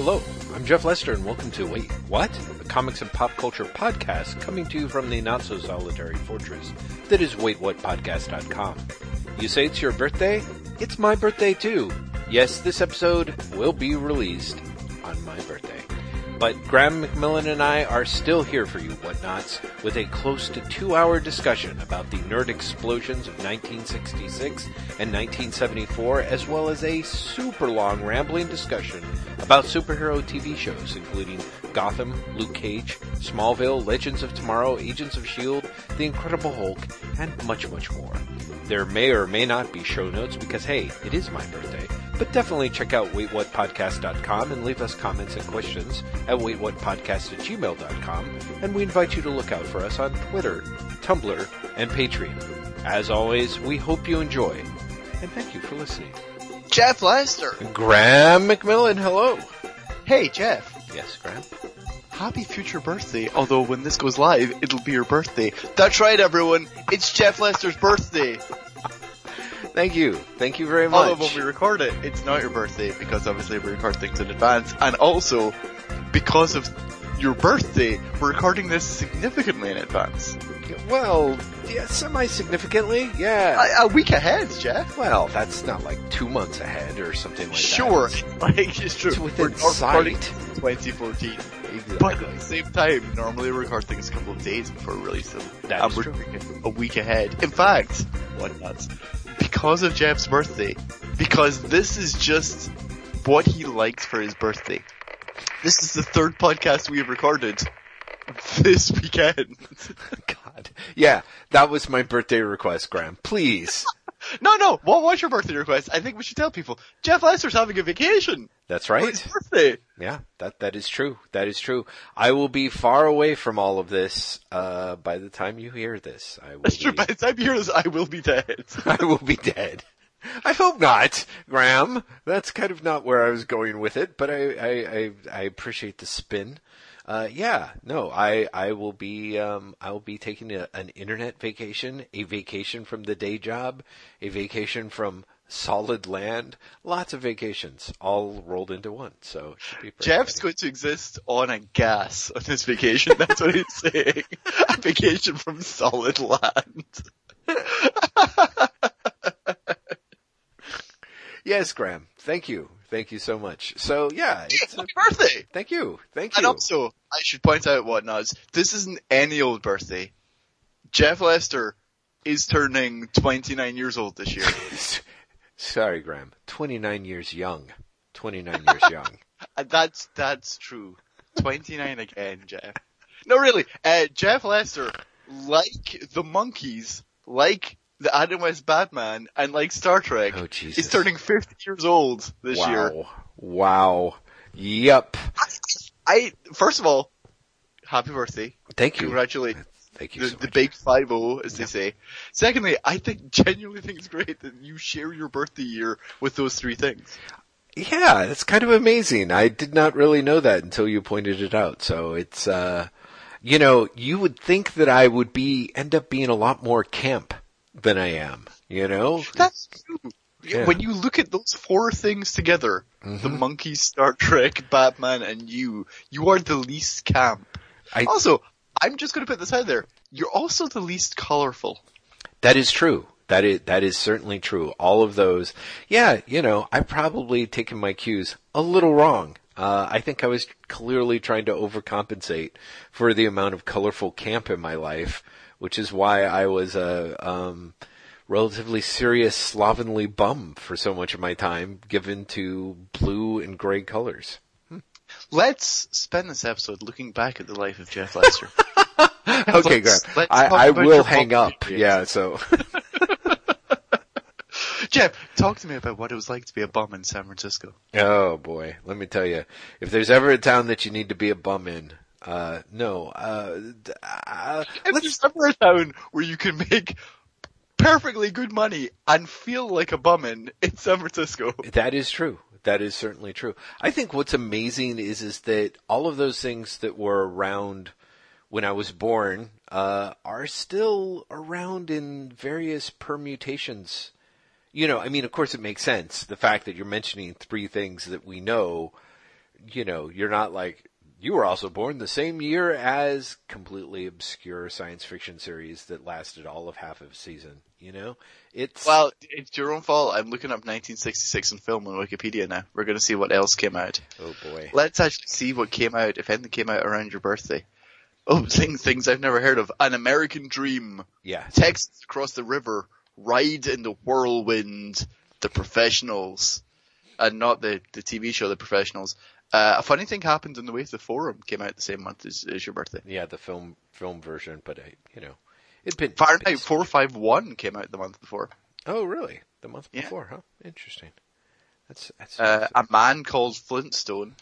Hello, I'm Jeff Lester, and welcome to Wait, What? The comics and pop culture podcast coming to you from the not so solitary fortress that is WaitWhatPodcast.com. You say it's your birthday? It's my birthday too. Yes, this episode will be released on my birthday. But Graham McMillan and I are still here for you, whatnots, with a close to two hour discussion about the nerd explosions of 1966 and 1974, as well as a super long rambling discussion about superhero TV shows, including Gotham, Luke Cage, Smallville, Legends of Tomorrow, Agents of S.H.I.E.L.D., The Incredible Hulk, and much, much more. There may or may not be show notes because, hey, it is my birthday. But definitely check out waitwhatpodcast.com and leave us comments and questions at waitwhatpodcast at gmail.com. And we invite you to look out for us on Twitter, Tumblr, and Patreon. As always, we hope you enjoy. And thank you for listening. Jeff Lester. Graham McMillan, hello. Hey, Jeff. Yes, Graham. Happy future birthday, although when this goes live, it'll be your birthday. That's right, everyone. It's Jeff Lester's birthday. Thank you. Thank you very much. Although when we record it, it's not your birthday because obviously we record things in advance. And also, because of your birthday, we're recording this significantly in advance. Well, yeah, semi-significantly, yeah. A, a week ahead, Jeff. well, that's not like two months ahead or something like Sure, that. Sure, like it's true. It's within We're sight. 2014. Exactly. But at the same time, normally we record things a couple of days before we release them. That and we're true. a week ahead. In fact, what nuts? Because of Jeff's birthday. Because this is just what he likes for his birthday. This is the third podcast we have recorded this weekend. God. Yeah, that was my birthday request, Graham. Please. No, no, what was your birthday request? I think we should tell people. Jeff Lester's having a vacation That's right. his birthday. Yeah, that that is true. That is true. I will be far away from all of this uh by the time you hear this. I will That's true. By the time you hear this, I will be dead. I will be dead. I hope not, Graham. That's kind of not where I was going with it, but I I I, I appreciate the spin. Uh, yeah, no, I, I will be, um, I will be taking a, an internet vacation, a vacation from the day job, a vacation from solid land, lots of vacations, all rolled into one. So should be Jeff's exciting. going to exist on a gas on his vacation. That's what he's saying. A vacation from solid land. Yes, Graham. Thank you. Thank you so much. So yeah, it's a, Happy birthday! thank you. Thank you. And also, I should point out what. This isn't any old birthday. Jeff Lester is turning 29 years old this year. Sorry, Graham. 29 years young. 29 years young. That's, that's true. 29 again, Jeff. No, really, uh, Jeff Lester, like the Monkees, like the Adam West Batman, and like Star Trek, Oh, Jesus. is turning 50 years old this wow. year. Wow. Yep. I, first of all, happy birthday. Thank you. Congratulations. Thank you The, so the big 5-0, as they say. Secondly, I think, genuinely think it's great that you share your birthday year with those three things. Yeah, it's kind of amazing. I did not really know that until you pointed it out. So it's, uh, you know, you would think that I would be, end up being a lot more camp than I am, you know? That's true. Yeah. When you look at those four things together, the Monkees, Star Trek, Batman, and you, you are the least camp. I- also, I'm just gonna put this out there. You're also the least colorful. That is true. That is that is certainly true. All of those. Yeah, you know, I've probably taken my cues a little wrong. Uh, I think I was clearly trying to overcompensate for the amount of colorful camp in my life, which is why I was a um, relatively serious slovenly bum for so much of my time given to blue and gray colors. Let's spend this episode looking back at the life of Jeff Lester. Okay, Graham. Let's- let's I, I will hang up. Yeah, so. Jeff, talk to me about what it was like to be a bum in San Francisco. Oh boy, let me tell you, if there's ever a town that you need to be a bum in, uh, no, uh, uh let's, ever a town where you can make perfectly good money and feel like a bum in, San Francisco. that is true. That is certainly true. I think what's amazing is, is that all of those things that were around when I was born, uh, are still around in various permutations. You know, I mean, of course it makes sense. The fact that you're mentioning three things that we know, you know, you're not like you were also born the same year as completely obscure science fiction series that lasted all of half of a season. You know, it's Well, it's your own fault. I'm looking up 1966 in film on Wikipedia now. We're going to see what else came out. oh boy. Let's actually see what came out, if anything came out around your birthday. Oh, things, things I've never heard of. An American Dream. Yeah, Texas across the river. Ride in the whirlwind. The professionals. And not the, the TV show, The Professionals. Uh, a funny thing happened on the way to the forum came out the same month as, as your birthday. yeah, the film film version, but I, you know, it'd been Fahrenheit been- 451 came out the month before. Oh, really? The month Yeah. before, huh? Interesting. That's that's Uh, a man called Flintstone.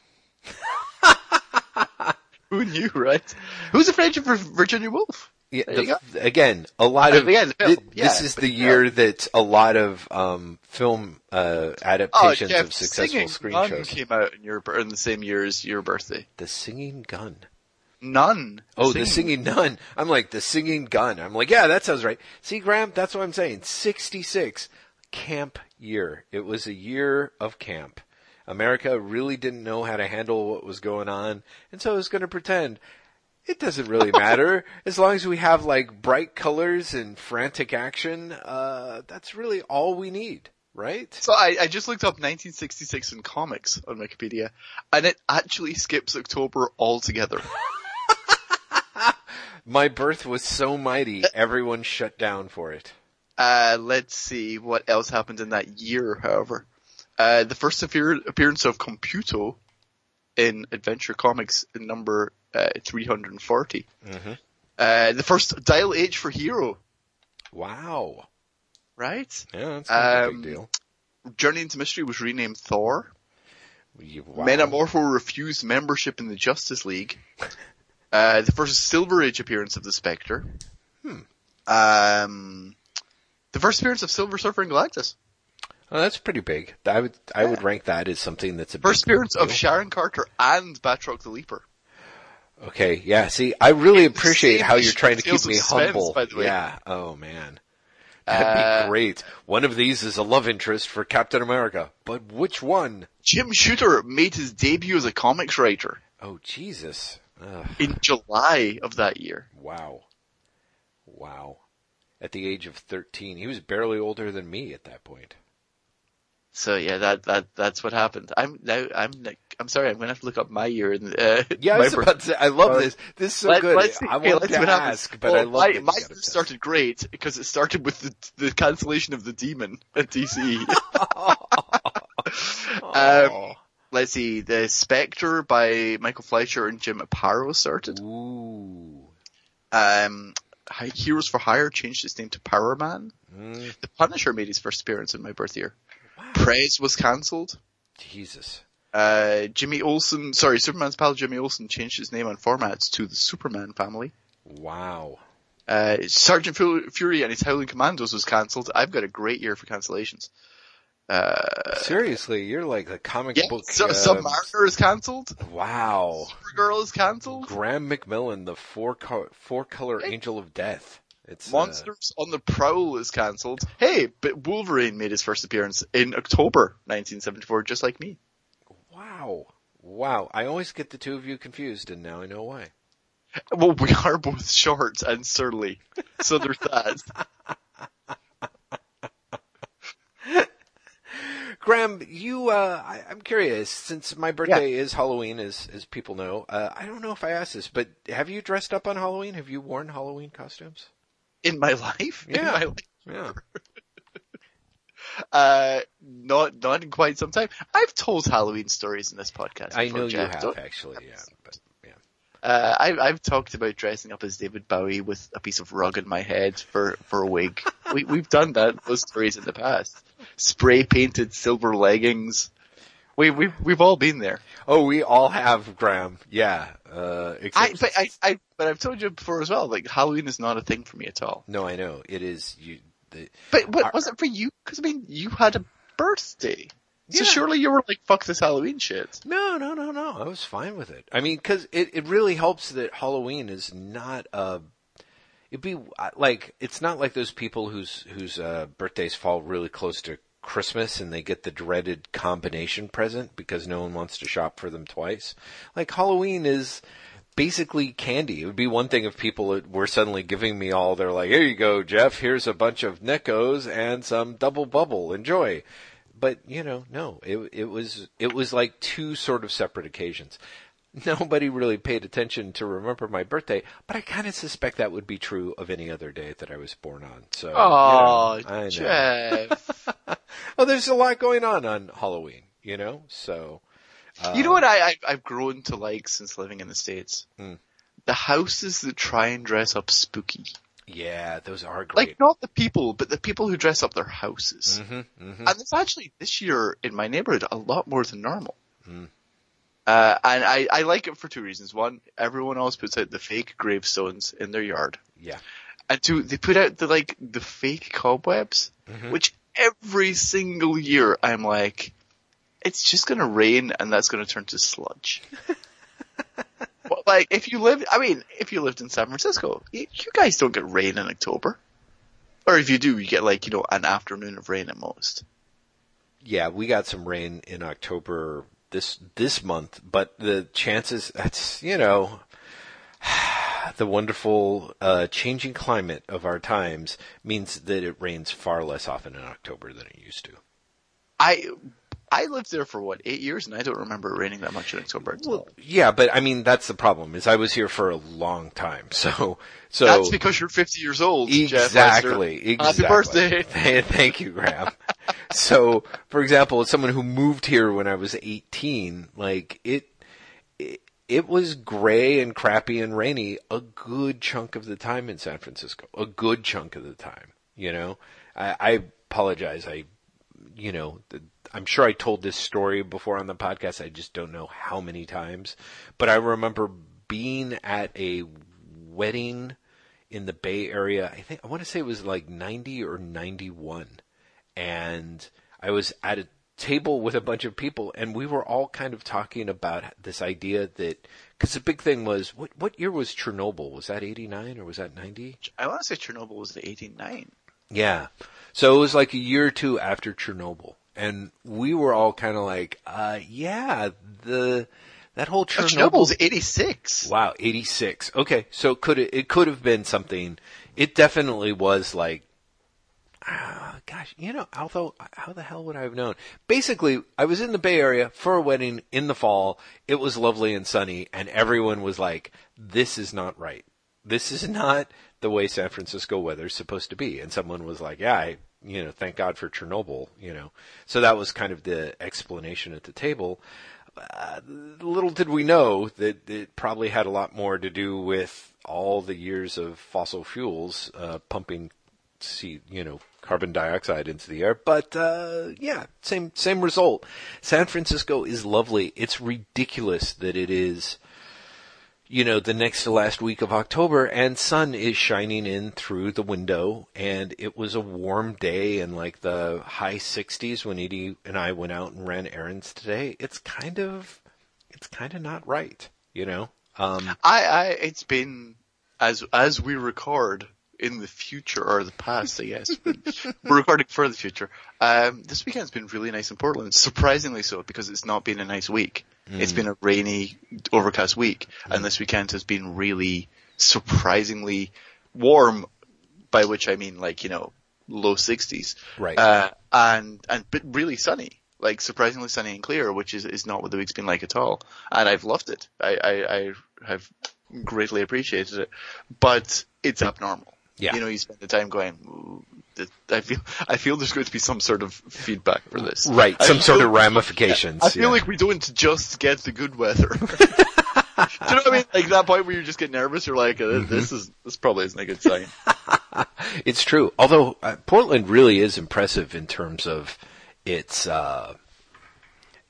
Who knew, right? Who's the French for Virginia Woolf? Yeah, the, again, a lot Uh, of yeah, film, thi- yeah, this is the yeah. year that a lot of um, film uh, adaptations Jeff, of successful Singing screen Nun shows. came out in your in the same year as your birthday. The Singing Gun. None. Oh, the Singing Nun. I'm like the Singing Gun. I'm like, yeah, that sounds right. See, Graham, that's what I'm saying. 66 camp year. It was a year of camp. America really didn't know how to handle what was going on, and so it was going to pretend it doesn't really matter as long as we have like bright colors and frantic action. Uh, that's really all we need, right? So I, I just looked up 1966 in comics on Wikipedia, and it actually skips October altogether. My birth was so mighty, everyone shut down for it. Uh, let's see what else happened in that year, however. Uh, the first appear- appearance of Computo in Adventure Comics in number uh, 340. Mhm. Uh, the first Dial H for Hero, Wow. right? Yeah, that's of a Um, big deal. Journey into Mystery was renamed Thor. Wow. Metamorpho refused membership in the Justice League. Uh, the first Silver Age appearance of the Spectre. Hmm. Um, the first appearance of Silver Surfer and Galactus. Oh, that's pretty big. I would I would rank that as something that's a First big appearance of. Sharon Carter and Batroc the Leaper. Okay, yeah. See, I really It's appreciate how you're trying to keep me of Suspense, humble. by the way. Yeah. Oh man, that'd Uh, be great. One of these is a love interest for Captain America, but which one? Jim Shooter made his debut as a comics writer Oh Jesus! Ugh, in July of that year. wow, wow. At the age of thirteen, he was barely older than me at that point. So yeah, that that that's what happened. I'm now I'm like I'm sorry, I'm gonna have to look up my year. And, uh, Yeah, I was about to I love this. This is so Let- good. let's see- I okay, want to happens. ask, but Well, I love my, my year started great because it started with the, the cancellation of the demon at DC. Oh. Let's see, the Spectre by Michael Fleischer and Jim Aparo started. Ooh. Um, Heroes for Hire changed its name to Power Man. Mm, The Punisher made his first appearance in my birth year. Wow. Prez was cancelled. Jesus. Uh, Jimmy Olsen, sorry, Superman's pal Jimmy Olsen changed his name and formats to the Superman family. Wow. Uh, Sergeant Fury and his Howling Commandos was cancelled. I've got a great year for cancellations. Uh, Seriously, you're like the comic yeah, book. so, um, Submariner is cancelled. Wow. Supergirl is cancelled. Graham McMillan, the four co- four color Hey. angel of death. It's uh, Monsters on the Prowl is cancelled. Hey, but Wolverine made his first appearance in October 1974, just like me. wow. Wow. I always get the two of you confused, and now I know why. Well, we are both short and surly, so there's that. Graham, you, uh, I, I'm curious, since my birthday is Halloween, as, as people know, uh, I don't know if I asked this, but have you dressed up on Halloween? Have you worn Halloween costumes? In my life, in Yeah. my life. Yeah. Uh, not not in quite some time. I've told Halloween stories in this podcast. I know you have, Don't- actually, yeah. But, yeah. Uh, I, I've talked about dressing up as David Bowie with a piece of rug in my head for for a wig. we we've done that those stories in the past. Spray painted silver leggings. We we we've all been there. Oh, we all have, Graham. Yeah. Uh, I but I, I but I've told you before as well. Like Halloween is not a thing for me at all. No, I know. It is, you, the, But what Are- was it for you? Because I mean, you had a birthday, so Yeah. surely you were like, "Fuck this Halloween shit." No, no, no, no. I was fine with it. I mean, because it, it really helps that Halloween is not a. It'd be uh, like it's not like those people whose whose uh, birthdays fall really close to Christmas and they get the dreaded combination present because no one wants to shop for them twice. Like Halloween is basically candy. It would be one thing if people were suddenly giving me all, they're like, here you go, Jeff, here's a bunch of Neccos and some double bubble, enjoy. But, you know, no, it, it was, it was like two sort of separate occasions nobody really paid attention to remember my birthday, but I kind of suspect that would be true of any other day that I was born on. So, oh, you know, I. Jeff. well, there's a lot going on on Halloween, you know. So, uh, you know what I, I have grown to like since living in the states. Hmm. The houses that try and dress up spooky. Yeah, those are great. Like not the people, but the people who dress up their houses. Mm-hmm, mm-hmm. And it's actually this year in my neighborhood a lot more than normal. Mm. Uh, and I, I like it for two reasons. One, everyone else puts out the fake gravestones in their yard. Yeah. And two, they put out the like the fake cobwebs, Mhm. which every single year I'm like, it's just gonna rain and that's gonna turn to sludge. but like, if you live, I mean, if you lived in San Francisco, you, you guys don't get rain in October. Or if you do, you get like, you know, an afternoon of rain at most. Yeah, we got some rain in October this this month, but the chances that's you know the wonderful uh, changing climate of our times means that it rains far less often in October than it used to. I I lived there for what eight years, and I don't remember it raining that much in October. all. Yeah, but I mean that's the problem is I was here for a long time, so so That's because you're 50 years old. Jeff Exactly. Exactly. Happy birthday. Thank you, Graham. So, for example, as someone who moved here when I was 18, like it, it, it was gray and crappy and rainy a good chunk of the time in San Francisco. A good chunk of the time, you know? I, I apologize. I, you know, the, I'm sure I told this story before on the podcast. I just don't know how many times, but I remember being at a wedding in the Bay Area. I think I want to say it was like 90 or 91. And I was at a table with a bunch of people and we were all kind of talking about this idea that cuz the big thing was what what year was Chernobyl? Was that 89 or was that 90? I want to say Chernobyl was the 89. Yeah. So it was like a year or two after Chernobyl. And we were all kind of like, uh yeah, the that whole Oh, Chernobyl Chernobyl's 86. Wow, 86. Okay, so could it, it could have been something. It definitely was like, ah, gosh, you know, although, how the hell would I have known? Basically, I was in the Bay Area for a wedding in the fall. It was lovely and sunny and everyone was like, this is not right. This is not the way San Francisco weather is supposed to be. And someone was like, yeah, I, you know, thank God for Chernobyl, you know. So that was kind of the explanation at the table uh, little did we know that it probably had a lot more to do with all the years of fossil fuels uh, pumping, see, you know, carbon dioxide into the air. But uh, yeah, same same result. San Francisco is lovely. It's ridiculous that it is. You know, the next to last week of October and sun is shining in through the window and it was a warm day in like the high 60s when Edie and I went out and ran errands today. It's kind of, it's kind of not right, you know? Um, I, I, it's been, as, as we record in the future, or the past, I guess. We're recording for the future. Um, this weekend's been really nice in Portland, surprisingly so, because it's not been a nice week. It's been a rainy, overcast week, and this weekend has been really surprisingly warm, by which I mean like, you know, low 60s. Right. Uh, and, and, but really sunny. Like surprisingly sunny and clear, which is, is not what the week's been like at all. And I've loved it. I, I, I have greatly appreciated it. But it's abnormal. Yeah. You know, you spend the time going, I feel, I feel there's going to be some sort of feedback for this. right, I some sort feel- of ramifications. I feel yeah. like we don't just get the good weather. Do you know what I mean? Like that point where you just get nervous, you're like, uh, Mm-hmm. this is, this probably isn't a good sign. It's true. Although uh, Portland really is impressive in terms of its uh,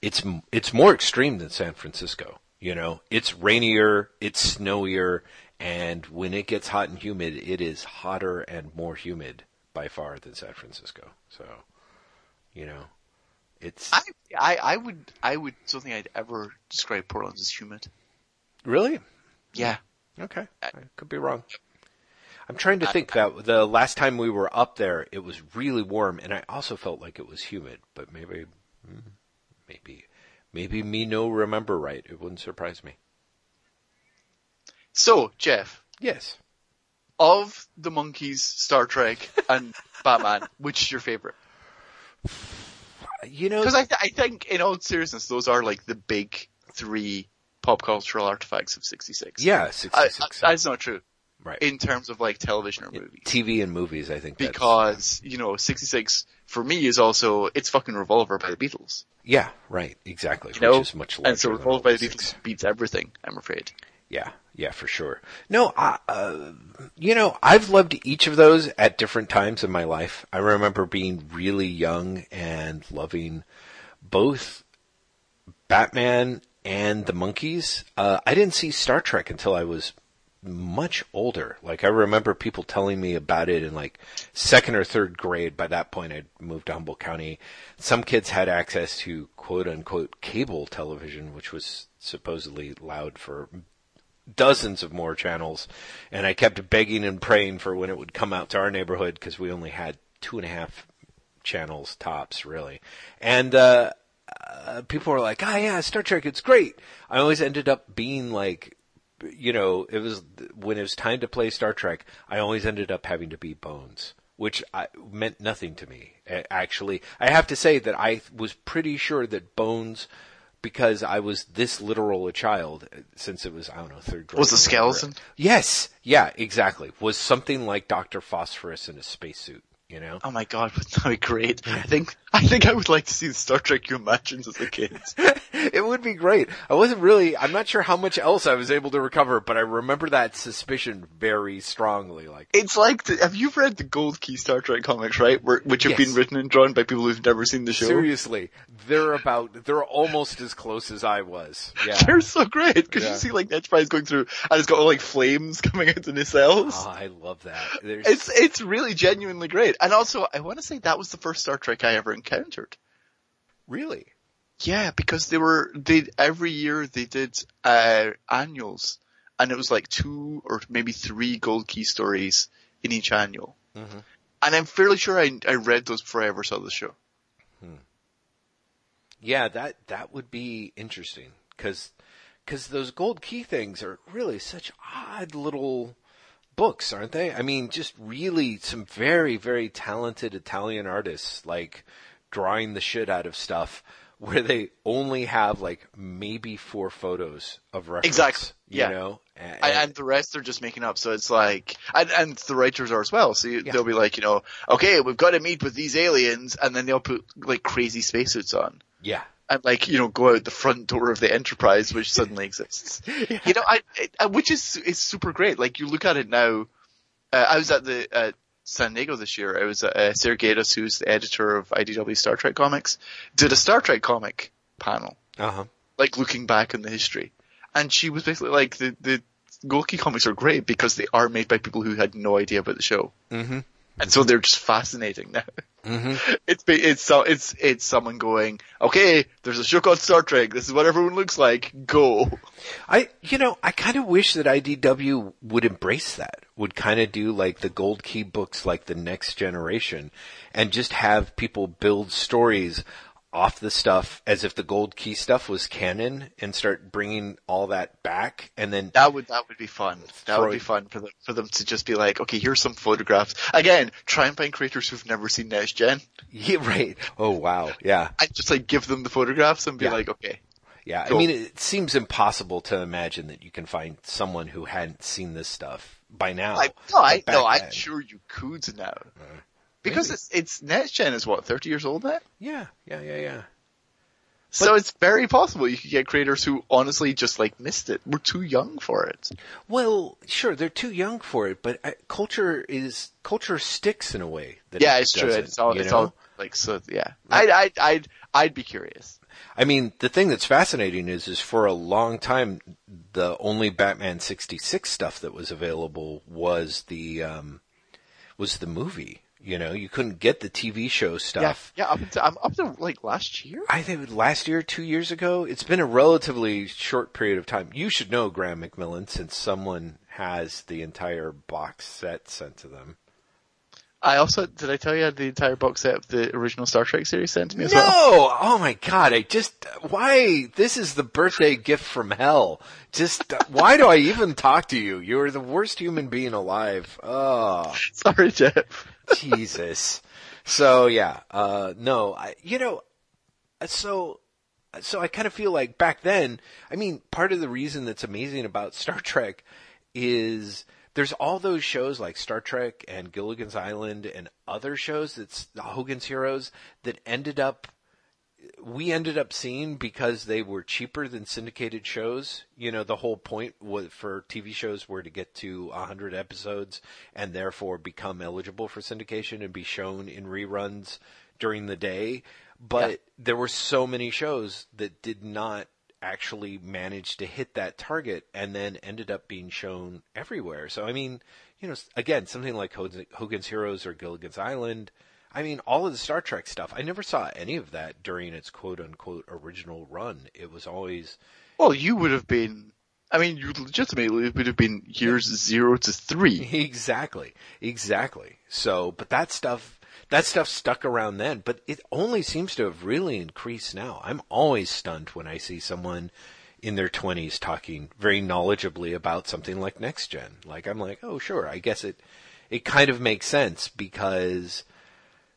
it's it's more extreme than San Francisco. You know, it's rainier, it's snowier, and when it gets hot and humid, it is hotter and more humid by far than San Francisco. So, you know, it's I, I, I would, I would, don't think I'd ever describe Portland as humid. really Yeah. okay. I could be wrong. I'm trying to think that the last time we were up there, it was really warm, and I also felt like it was humid. But maybe, mm, maybe, maybe me no remember right. It wouldn't surprise me. So, Jeff, Yes. of the Monkees, Star Trek, and Batman, which is your favorite? You know, Because I, th- I think, in all seriousness, those are like the big three pop cultural artifacts of '66. yeah, I, 66. I, that's not true right. in terms of like television or movies. TV and movies, I think. Because you know, '66 for me is also it's fucking Revolver by the Beatles. yeah, right, exactly. You know, is much larger and so Revolver by the 66. Beatles beats everything. I'm afraid. Yeah, yeah, for sure. No, I, uh, you know, I've loved each of those at different times in my life. I remember being really young and loving both Batman and the Monkees. Uh, I didn't see Star Trek until I was much older. Like I remember people telling me about it in like second or third grade. By that point, I'd moved to Humboldt County. Some kids had access to quote unquote cable television, which was supposedly loud for dozens of more channels, and I kept begging and praying for when it would come out to our neighborhood because we only had two and a half channels tops, really. And uh, uh, people were like, "Ah, yeah, Star Trek, it's great." I always ended up being like, you know, it was when it was time to play Star Trek. I always ended up having to be Bones. Which I, meant nothing to me. Actually, I have to say that I was pretty sure that Bones because I was this literal a child since it was I don't know third grade. Was the skeleton? Yes, yeah, exactly. Was something like Doctor Phosphorus in a spacesuit. You know, Oh my god, would that be great? I think I think I would like to see the Star Trek you imagined as a kid. it would be great. I wasn't really. I'm not sure how much else I was able to recover, but I remember that suspicion very strongly. Like, It's like, the, have you read the Gold Key Star Trek comics, right? Where, which have Yes. been written and drawn by people who've never seen the show. seriously, they're about. They're almost as close as I was. Yeah. They're so great because Yeah. you see like Enterprise going through and it's got like flames coming out of the nacelles. Oh, ah, I love that. There's, It's it's really genuinely great. And also, I want to say that was the first Star Trek I ever encountered. Really. Yeah, because they were they every year they did uh annuals, and it was like two or maybe three Gold Key stories in each annual. Mhm. And I'm fairly sure I I read those before I ever saw the show. Yeah, that that would be interesting because those gold key things are really such odd little books, aren't they? I mean, just really some very very talented Italian artists like drawing the shit out of stuff where they only have like maybe four photos of reference. Exactly, You yeah. know, and, And, the rest they're just making up. So it's like, and, and the writers are as well. So you, Yeah. they'll be like, you know, okay, we've got to meet with these aliens, and then they'll put like crazy spacesuits on. yeah, and like you know go out the front door of the enterprise which suddenly exists you know i uh, which is is super great like you look at it now uh, i was at the uh, san diego this year. I was uh, sarah Gaydos, who's the editor of idw star trek comics did a star trek comic panel. Uh huh. like looking back in the history. And she was basically like the the Gold Key comics are great because they are made by people who had no idea about the show. Mm-hmm. and so they're just fascinating now Mm-hmm. it's it's so it's it's someone going, okay, there's a show called Star Trek. This is what everyone looks like. Go. I, you know, I kind of wish that IDW would embrace that, would kind of do like the Gold Key books like the next generation and just have people build stories off the stuff as if the Gold Key stuff was canon and start bringing all that back and then That would that would be fun. That would be fun for them for them to just be like, okay, here's some photographs. Again, try and find creators who've never seen Next Gen, yeah, right. Oh wow. Yeah. and just like give them the photographs and be Yeah. like, okay, Yeah. I mean, it seems impossible to imagine that you can find someone who hadn't seen this stuff by now. I, no, I no, I'm sure you could now. Uh-huh. Because it's it's Next Gen is what thirty years old now, Yeah. Yeah. Yeah. Yeah. so it's very possible you could get creators who honestly just like missed it. We're too young for it. Well, sure, they're too young for it, but uh, culture is culture sticks in a way. That Yeah, it it's true. It's all it's know? all like so. Yeah, I'd I'd I'd I'd be curious. I mean, the thing that's fascinating is, is for a long time, the only Batman sixty six stuff that was available was the um, was the movie. You know, you couldn't get the TV show stuff. Yeah, yeah. Up until up to like last year. I think last year, two years ago. It's been a relatively short period of time. You should know Graham McMillan since someone has the entire box set sent to them. I also did I tell you I had the entire box set of the original Star Trek series sent to me as well. no! well? Oh my god, I just, why? This is the birthday gift from hell. Just, why do I even talk to you? You're the worst human being alive. Oh, Sorry, Jeff. Jesus. So yeah, uh, no, I, you know, so, so I kind of feel like back then, I mean, part of the reason that's amazing about Star Trek is there's all those shows like Star Trek and Gilligan's Island and other shows that's Hogan's Heroes that ended up we ended up seeing because they were cheaper than syndicated shows. You know, the whole point was for TV shows were to get to 100 episodes and therefore become eligible for syndication and be shown in reruns during the day. But Yeah. there were so many shows that did not actually manage to hit that target and then ended up being shown everywhere. So, I mean, you know, again, something like Hogan's Hogan's Heroes or Gilligan's Island. I mean, all of the Star Trek stuff. I never saw any of that during its quote unquote original run. It was always Well, you would have been. I mean, you legitimately would have been years zero to three. exactly, exactly. So, but that stuff, that stuff stuck around then. But it only seems to have really increased now. I'm always stunned when I see someone in their 20s talking very knowledgeably about something like next gen. Like I'm like, oh sure, I guess it, it kind of makes sense because,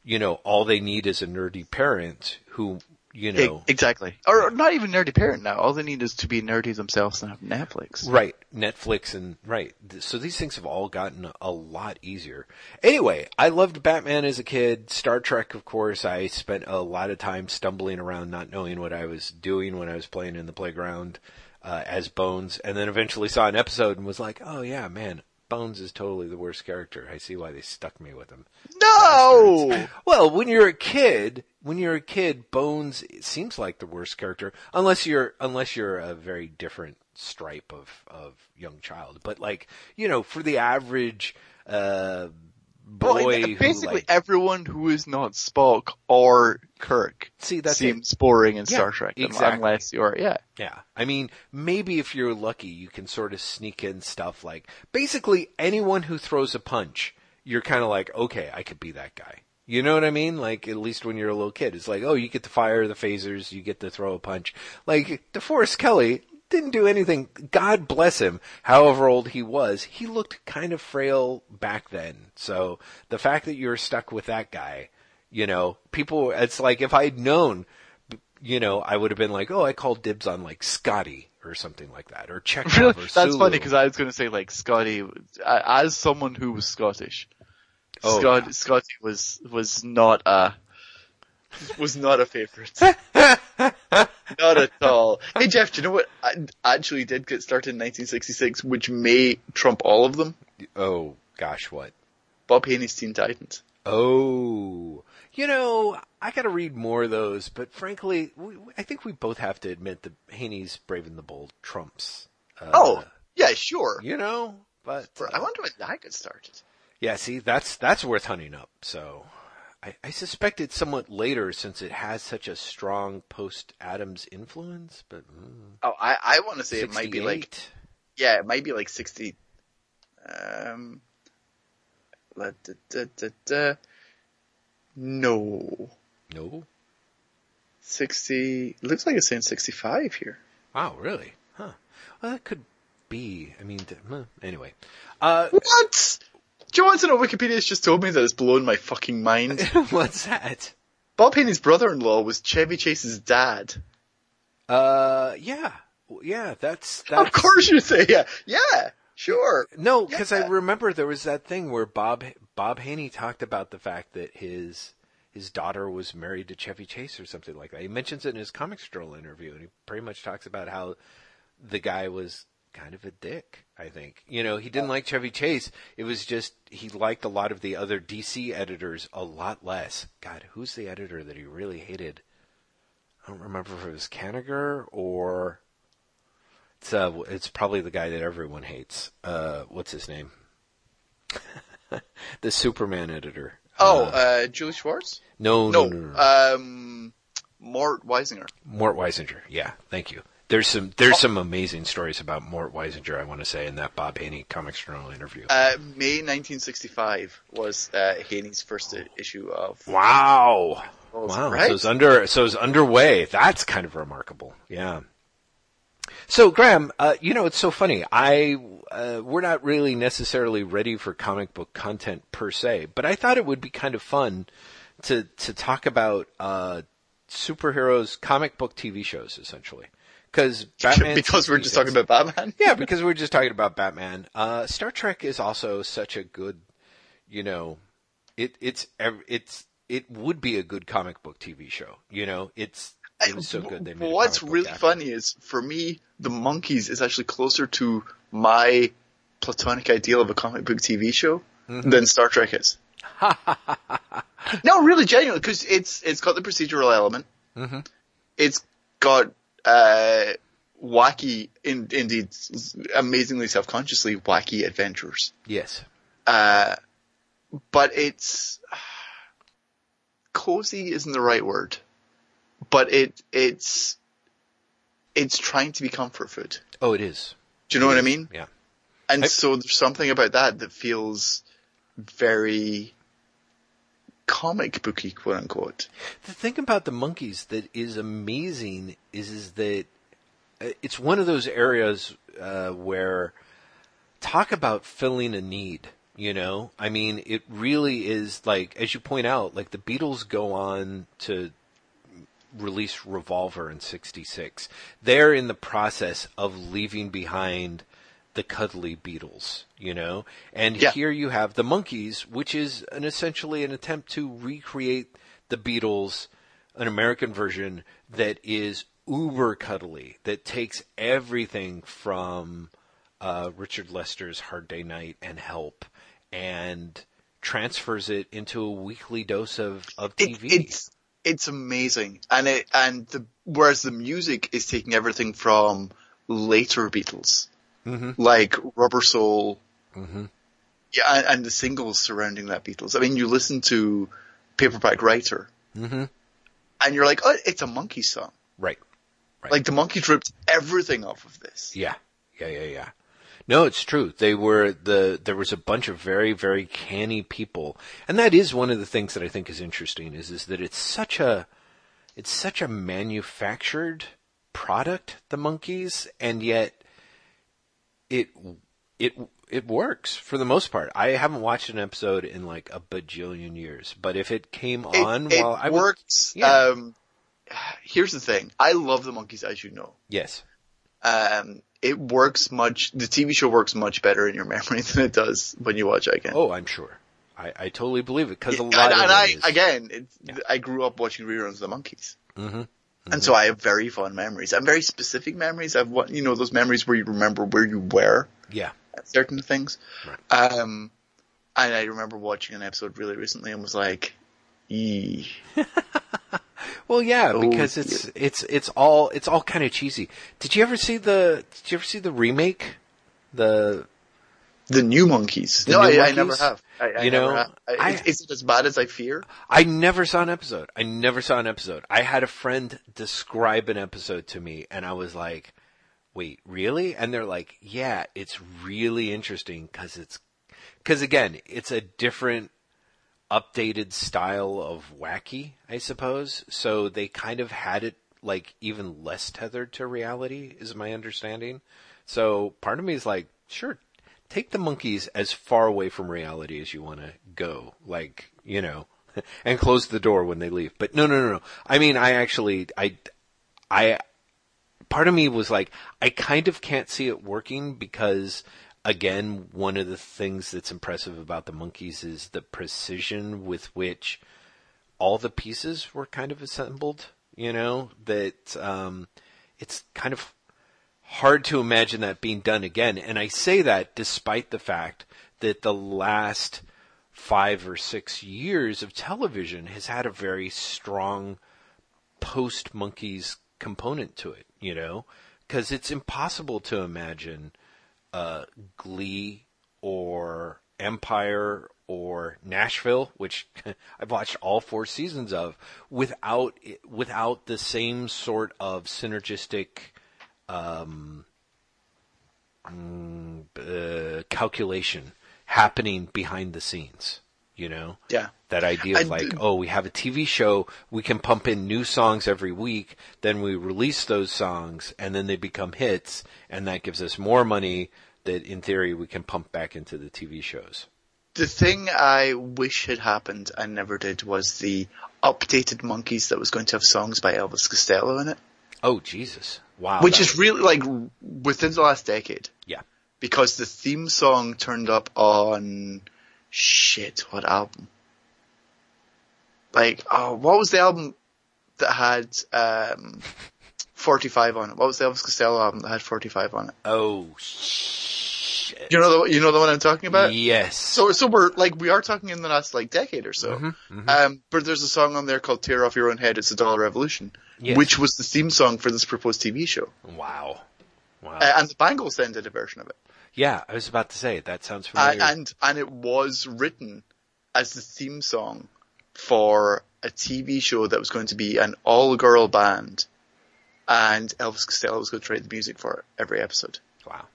you know, all they need is a nerdy parent who, you know, exactly. Or, or not even nerdy parent now. All they need is to be nerdy themselves and have Netflix. Right, Netflix and right. So these things have all gotten a lot easier. Anyway, I loved Batman as a kid. Star Trek, of course, I spent a lot of time stumbling around, not knowing what I was doing when I was playing in the playground uh, as Bones, and then eventually saw an episode and was like, "Oh yeah, man, Bones is totally the worst character. I see why they stuck me with him." No! Well, when you're a kid, when you're a kid, Bones seems like the worst character, unless you're unless you're a very different stripe of of young child. But like you know, for the average uh, boy, Well, basically like- everyone who is not Spock or Kirk see that's it. seems boring in Yeah, Star Trek. exactly. Unless you're, yeah. Yeah. I mean, maybe if you're lucky, you can sort of sneak in stuff like basically anyone who throws a punch, you're kind of like, okay, I could be that guy. You know what I mean? Like, at least when you're a little kid, it's like, oh, you get to fire the phasers, you get to throw a punch. Like, DeForest Kelley didn't do anything. God bless him. However old he was, he looked kind of frail back then. So the fact that you're stuck with that guy, you know, people, it's like if I'd known you know, I would have been like, oh, I called dibs on like Scotty or something like that, or Chekov Really? or That's funny because I was going to say like Scotty, as someone who was Scottish, Oh, Scott, yeah. Scotty was, was not a, was not a favorite. not at all. Hey Jeff, do you know what I actually did get started in 1966, which may trump all of them? Oh gosh, what? Bob Haney's Teen Titans. Oh, you know, I got to read more of those, but frankly, we, I think we both have to admit that Haney's Brave and the Bold trumps. Uh, Oh, yeah, sure. you know, but For- I wonder when that got started. yeah, see, that's that's worth hunting up. So. I, I suspect it's somewhat later since it has such a strong post Adams influence, but mm, Oh, I, I want to say it might be like 68? Yeah, it might be like 60. Um, la- da, da, da, da. No. no. 60, looks like it's saying 65 here. Wow, really? Huh. Well, that could be. I mean, anyway. Uh, What? Do you want to know Wikipedia's just told me that it's blown my fucking mind? what's that? Bob Haney's brother-in-law was Chevy Chase's dad. Uh, yeah, yeah. That's that's. Of course you say yeah. Yeah, sure. No, because I remember there was that thing where Bob Bob Haney talked about the fact that his his daughter was married to Chevy Chase or something like that. He mentions it in his Comics Journal interview, and he pretty much talks about how the guy was kind of a dick. I think you know he didn't like Chevy Chase. It was just he liked a lot of the other DC editors a lot less. God, who's the editor that he really hated? I don't remember if it was Kaniger or it's uh, it's probably the guy that everyone hates. Uh, what's his name? the Superman editor. Oh, Uh, uh, Julie Schwartz? no, no, No, no, no, no. um, Mort Weisinger. Mort Weisinger. Yeah, thank you. There's some there's some amazing stories about Mort Weisinger. I want to say in that Bob Haney Comics Journal interview. Uh, May 1965 was uh, Haney's first issue of. wow, wow. right? So it's under so it's underway. That's kind of remarkable. Yeah. So Graham, uh, you know it's so funny. I uh, we're not really necessarily ready for comic book content per se, but I thought it would be kind of fun to to talk about uh, superheroes, comic book TV shows, essentially. Because Batman because we're just talking about Batman. yeah, because we're just talking about Batman. Uh, Star Trek is also such a good, you know, it it's it's it would be a good comic book TV show. You know, it's it was so good. They made What's really funny is, for me, the Monkees is actually closer to my platonic ideal of a comic book TV show Mm-hmm. than Star Trek is. no, really, genuinely, because it's it's got the procedural element. Mm-hmm. It's got uh, wacky, in, indeed, amazingly self-consciously wacky adventures. Yes. Uh, but it's cozy isn't the right word, but it it's it's trying to be comfort food. Oh, it is. Do you know what I mean? Yeah. And I- so there's something about that that feels very comic booky, quote unquote. The thing about the Monkees that is amazing is is that uh, it's one of those areas uh, where talk about filling a need. You know, I mean, it really is like as you point out, like the Beatles go on to release Revolver in '66. They're in the process of leaving behind the cuddly Beatles, you know? And Yeah. here you have the Monkees, which is an essentially an attempt to recreate the Beatles, an American version that is uber cuddly, that takes everything from uh, Richard Lester's Hard Day Night and Help and transfers it into a weekly dose of, of It, TV. it's it's amazing, and it and the whereas the music is taking everything from later Beatles, Mm-hmm. like Rubber Soul, Mhm. yeah, and, and the singles surrounding that Beatles. I mean, you listen to Paperback Writer, hmm and you're like, oh, it's a monkey song. Right. Right. Like the Monkees ripped everything off of this. Yeah, yeah, yeah, yeah. No, it's true. They were the there was a bunch of very very canny people, and that is one of the things that I think is interesting is is that it's such a it's such a manufactured product, the Monkees, and yet it it it works for the most part. I haven't watched an episode in like a bajillion years, but if it came It, on it while I was works. yeah. Um, here's the thing: I love the Monkees, as you know. yes, Um, it works much. The TV show works much better in your memory than it does when you watch it again. oh, I'm sure. I, I totally believe it because a and, lot of and it I is- again, Yeah. I grew up watching reruns of the Monkees, Mhm. And so I have very fond memories. and very specific memories. I've what you know those memories where you remember where you were yeah. at certain things. Right. Um, and I remember watching an episode really recently and was like, "Ee." Well, yeah, Oh, because it's it's it's all it's all kind of cheesy. Did you ever see the Did you ever see the remake? The The new Monkees. The no, New I, I never have. I, I You never know, have. I, is it as bad as I fear? I never saw an episode. I never saw an episode. I had a friend describe an episode to me, and I was like, "Wait, really?" And they're like, "Yeah, it's really interesting because it's because again, it's a different." updated style of wacky, I suppose. So they kind of had it like even less tethered to reality, is my understanding. So part of me is like, sure, take the Monkees as far away from reality as you want to go, like you know, and close the door when they leave. But no, no, no, no. I mean, I actually, I, I, part of me was like, I kind of can't see it working because again, one of the things that's impressive about the Monkees is the precision with which all the pieces were kind of assembled. You know that um, it's kind of hard to imagine that being done again. And I say that despite the fact that the last five or six years of television has had a very strong post Monkees component to it. You know, because it's impossible to imagine uh, Glee or Empire or Nashville, which I've watched all four seasons of, without without the same sort of synergistic um, mm, uh, calculation happening behind the scenes. You know, Yeah. that idea of And- like, oh, we have a TV show, we can pump in new songs every week, then we release those songs, and then they become hits, and that gives us more money that, in theory, we can pump back into the TV shows. The thing I wish had happened and never did was the updated Monkees that was going to have songs by Elvis Costello in it, Oh, Jesus! Wow, which is really like within the last decade. yeah. because the theme song turned up on shit, what album? Like, oh, what was the album that had um 45 on it? What was the Elvis Costello album that had 45 on it? Oh shit! You know the you know the one I'm talking about? yes. So so we're like we are talking in the last like decade or so. Mm-hmm, Um, but there's a song on there called "Tear Off Your Own Head." It's a Doll Revolution, Yes. which was the theme song for this proposed TV show, wow. Wow. uh, and the Bangles then did a version of it. yeah, I was about to say that sounds Uh, familiar. and and it was written as the theme song for a TV show that was going to be an all-girl band, and Elvis Costello was going to write the music for every episode. Wow.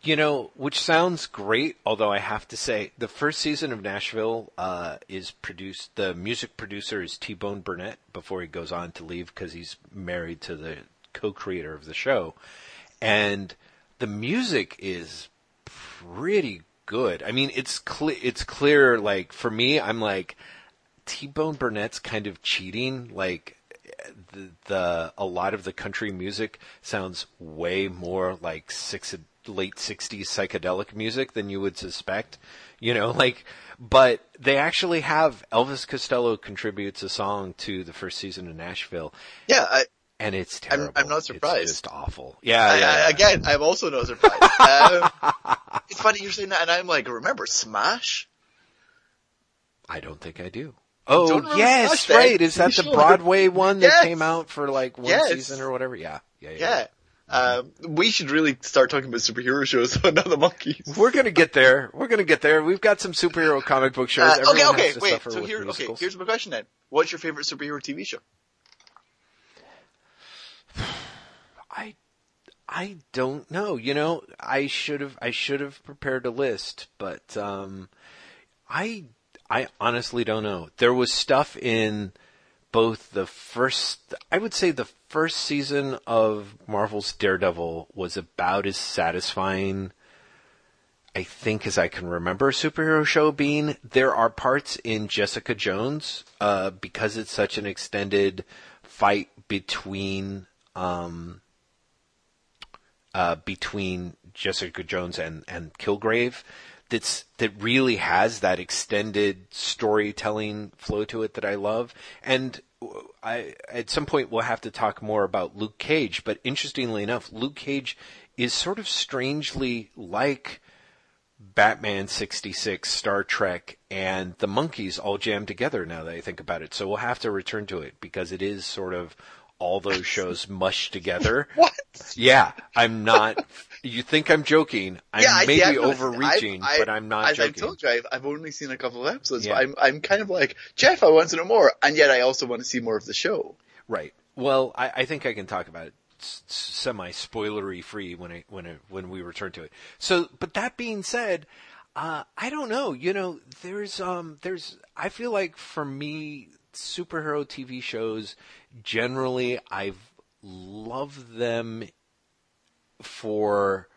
You know, which sounds great, although I have to say, the first season of Nashville uh, is produced, the music producer is T Bone Burnett before he goes on to leave because he's married to the co creator of the show. And the music is pretty good. I mean, it's clear, it's clear, like, for me, I'm like, T Bone Burnett's kind of cheating, like, the, the a lot of the country music sounds way more like six late 60s psychedelic music than you would suspect you know like but they actually have Elvis Costello contributes a song to the first season of Nashville Yeah, I, and it's I'm- terrible I'm not surprised. it's just awful yeah, I, yeah, I, yeah. again, I'm also not surprised. um, it's funny you're saying that, and I'm like, remember Smash? I don't think I do oh yes right is that the. Broadway one that Yes. came out for like one Yes. season or whatever yeah yeah yeah, Yeah. Um, we should really start talking about superhero shows, not the Monkees. We're gonna get there. We're gonna get there. We've got some superhero comic book shows. Uh, okay, okay, wait. So here, okay, here's my question then. What's your favorite superhero TV show? I, I don't know. You know, I should have. I should have prepared a list, but um, I, I honestly don't know. There was stuff in both the first. I would say the first season of Marvel's Daredevil was about as satisfying. I think as I can remember a superhero show being, there are parts in Jessica Jones, uh, because it's such an extended fight between, um, uh, between Jessica Jones and, and Kilgrave that's, that really has that extended storytelling flow to it that I love. And I, at some point we'll have to talk more about Luke Cage, but interestingly enough, Luke Cage is sort of strangely like Batman 66, Star Trek, and the Monkees all jammed together now that I think about it. So we'll have to return to it because it is sort of all those shows mushed together. What? Yeah, I'm not. You think I'm joking? I'm yeah, I- maybe yeah, no, overreaching, I- but I'm not as joking. I told you, I've, I've only seen a couple of episodes, Yeah. but I'm, I'm kind of like, Jeff, I want to know more, and yet I also want to see more of the show. Right. Well, I, I think I can talk about it semi spoilery free when I when it, when we return to it. So, but that being said, uh, I don't know. You know, there's um there's I feel like for me superhero TV shows generally I've loved them for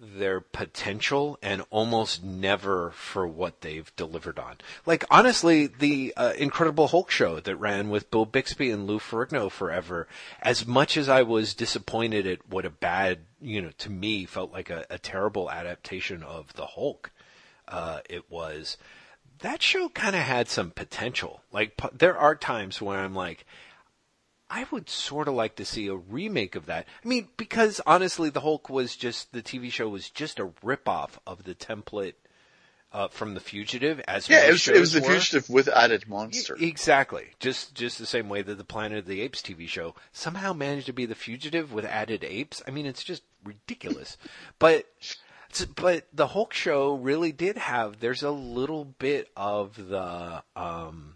their potential and almost never for what they've delivered on. Like honestly, the uh, Incredible Hulk show that ran with Bill Bixby and Lou Ferrigno forever. As much as I was disappointed at what a bad, you know, to me felt like a, a terrible adaptation of the Hulk, uh, it was. That show kind of had some potential. Like p- there are times where I'm like, I would sort of like to see a remake of that. I mean, because honestly, the Hulk was just the TV show was just a ripoff of the template uh, from The Fugitive. As Yeah, it was, it was the fugitive with added monster. E- Exactly. Just just the same way that the Planet of the Apes TV show somehow managed to be the fugitive with added apes. I mean, it's just ridiculous. but but the Hulk show really did have. There's a little bit of the. Um,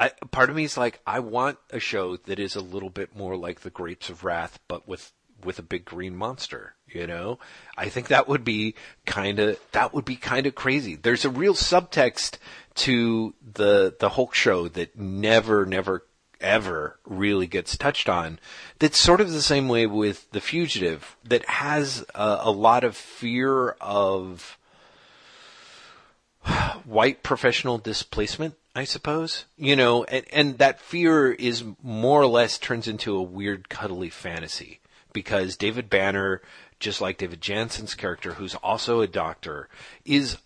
I, part of me is like, I want a show that is a little bit more like the Grapes of Wrath, but with with a big green monster. You know, I think that would be kind of that would be kind of crazy. There's a real subtext to the the Hulk show that never, never, ever really gets touched on. That's sort of the same way with the fugitive. That has a, a lot of fear of white professional displacement. I suppose you know, and, and that fear is more or less turns into a weird cuddly fantasy because David Banner just like David Janssen's character, who's also a doctor, is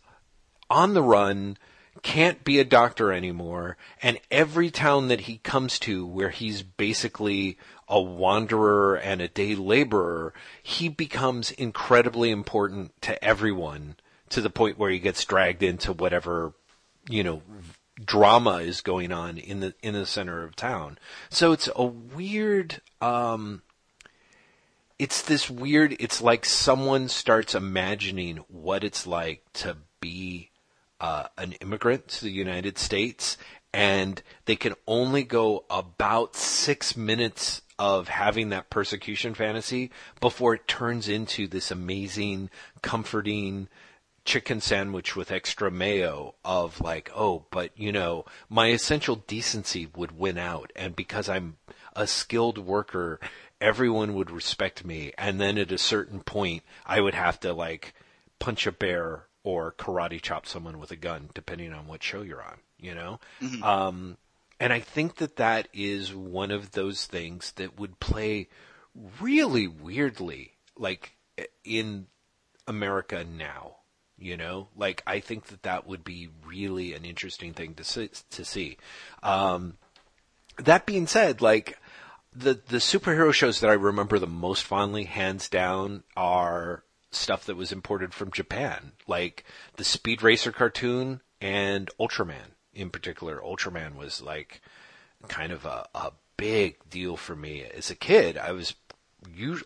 on the run, can't be a doctor anymore, and every town that he comes to where he's basically a wanderer and a day laborer, he becomes incredibly important to everyone to the point where he gets dragged into whatever, you know, drama is going on in the in the center of town. So it's a weird um it's this weird it's like someone starts imagining what it's like to be uh, an immigrant to the United States and they can only go about six minutes of having that persecution fantasy before it turns into this amazing, comforting chicken sandwich with extra mayo of like, oh, but you know, my essential decency would win out. And because I'm a skilled worker everyone would respect me, and then at a certain point, I would have to like punch a bear or karate chop someone with a gun, depending on what show you're on. You know, mm-hmm. um, and I think that that is one of those things that would play really weirdly, like in America now. You know, like I think that that would be really an interesting thing to see. To see. Um, that being said, like the the superhero shows that I remember the most fondly, hands down, are stuff that was imported from Japan, like the Speed Racer cartoon and Ultraman. In particular, Ultraman was like kind of a, a big deal for me as a kid. I was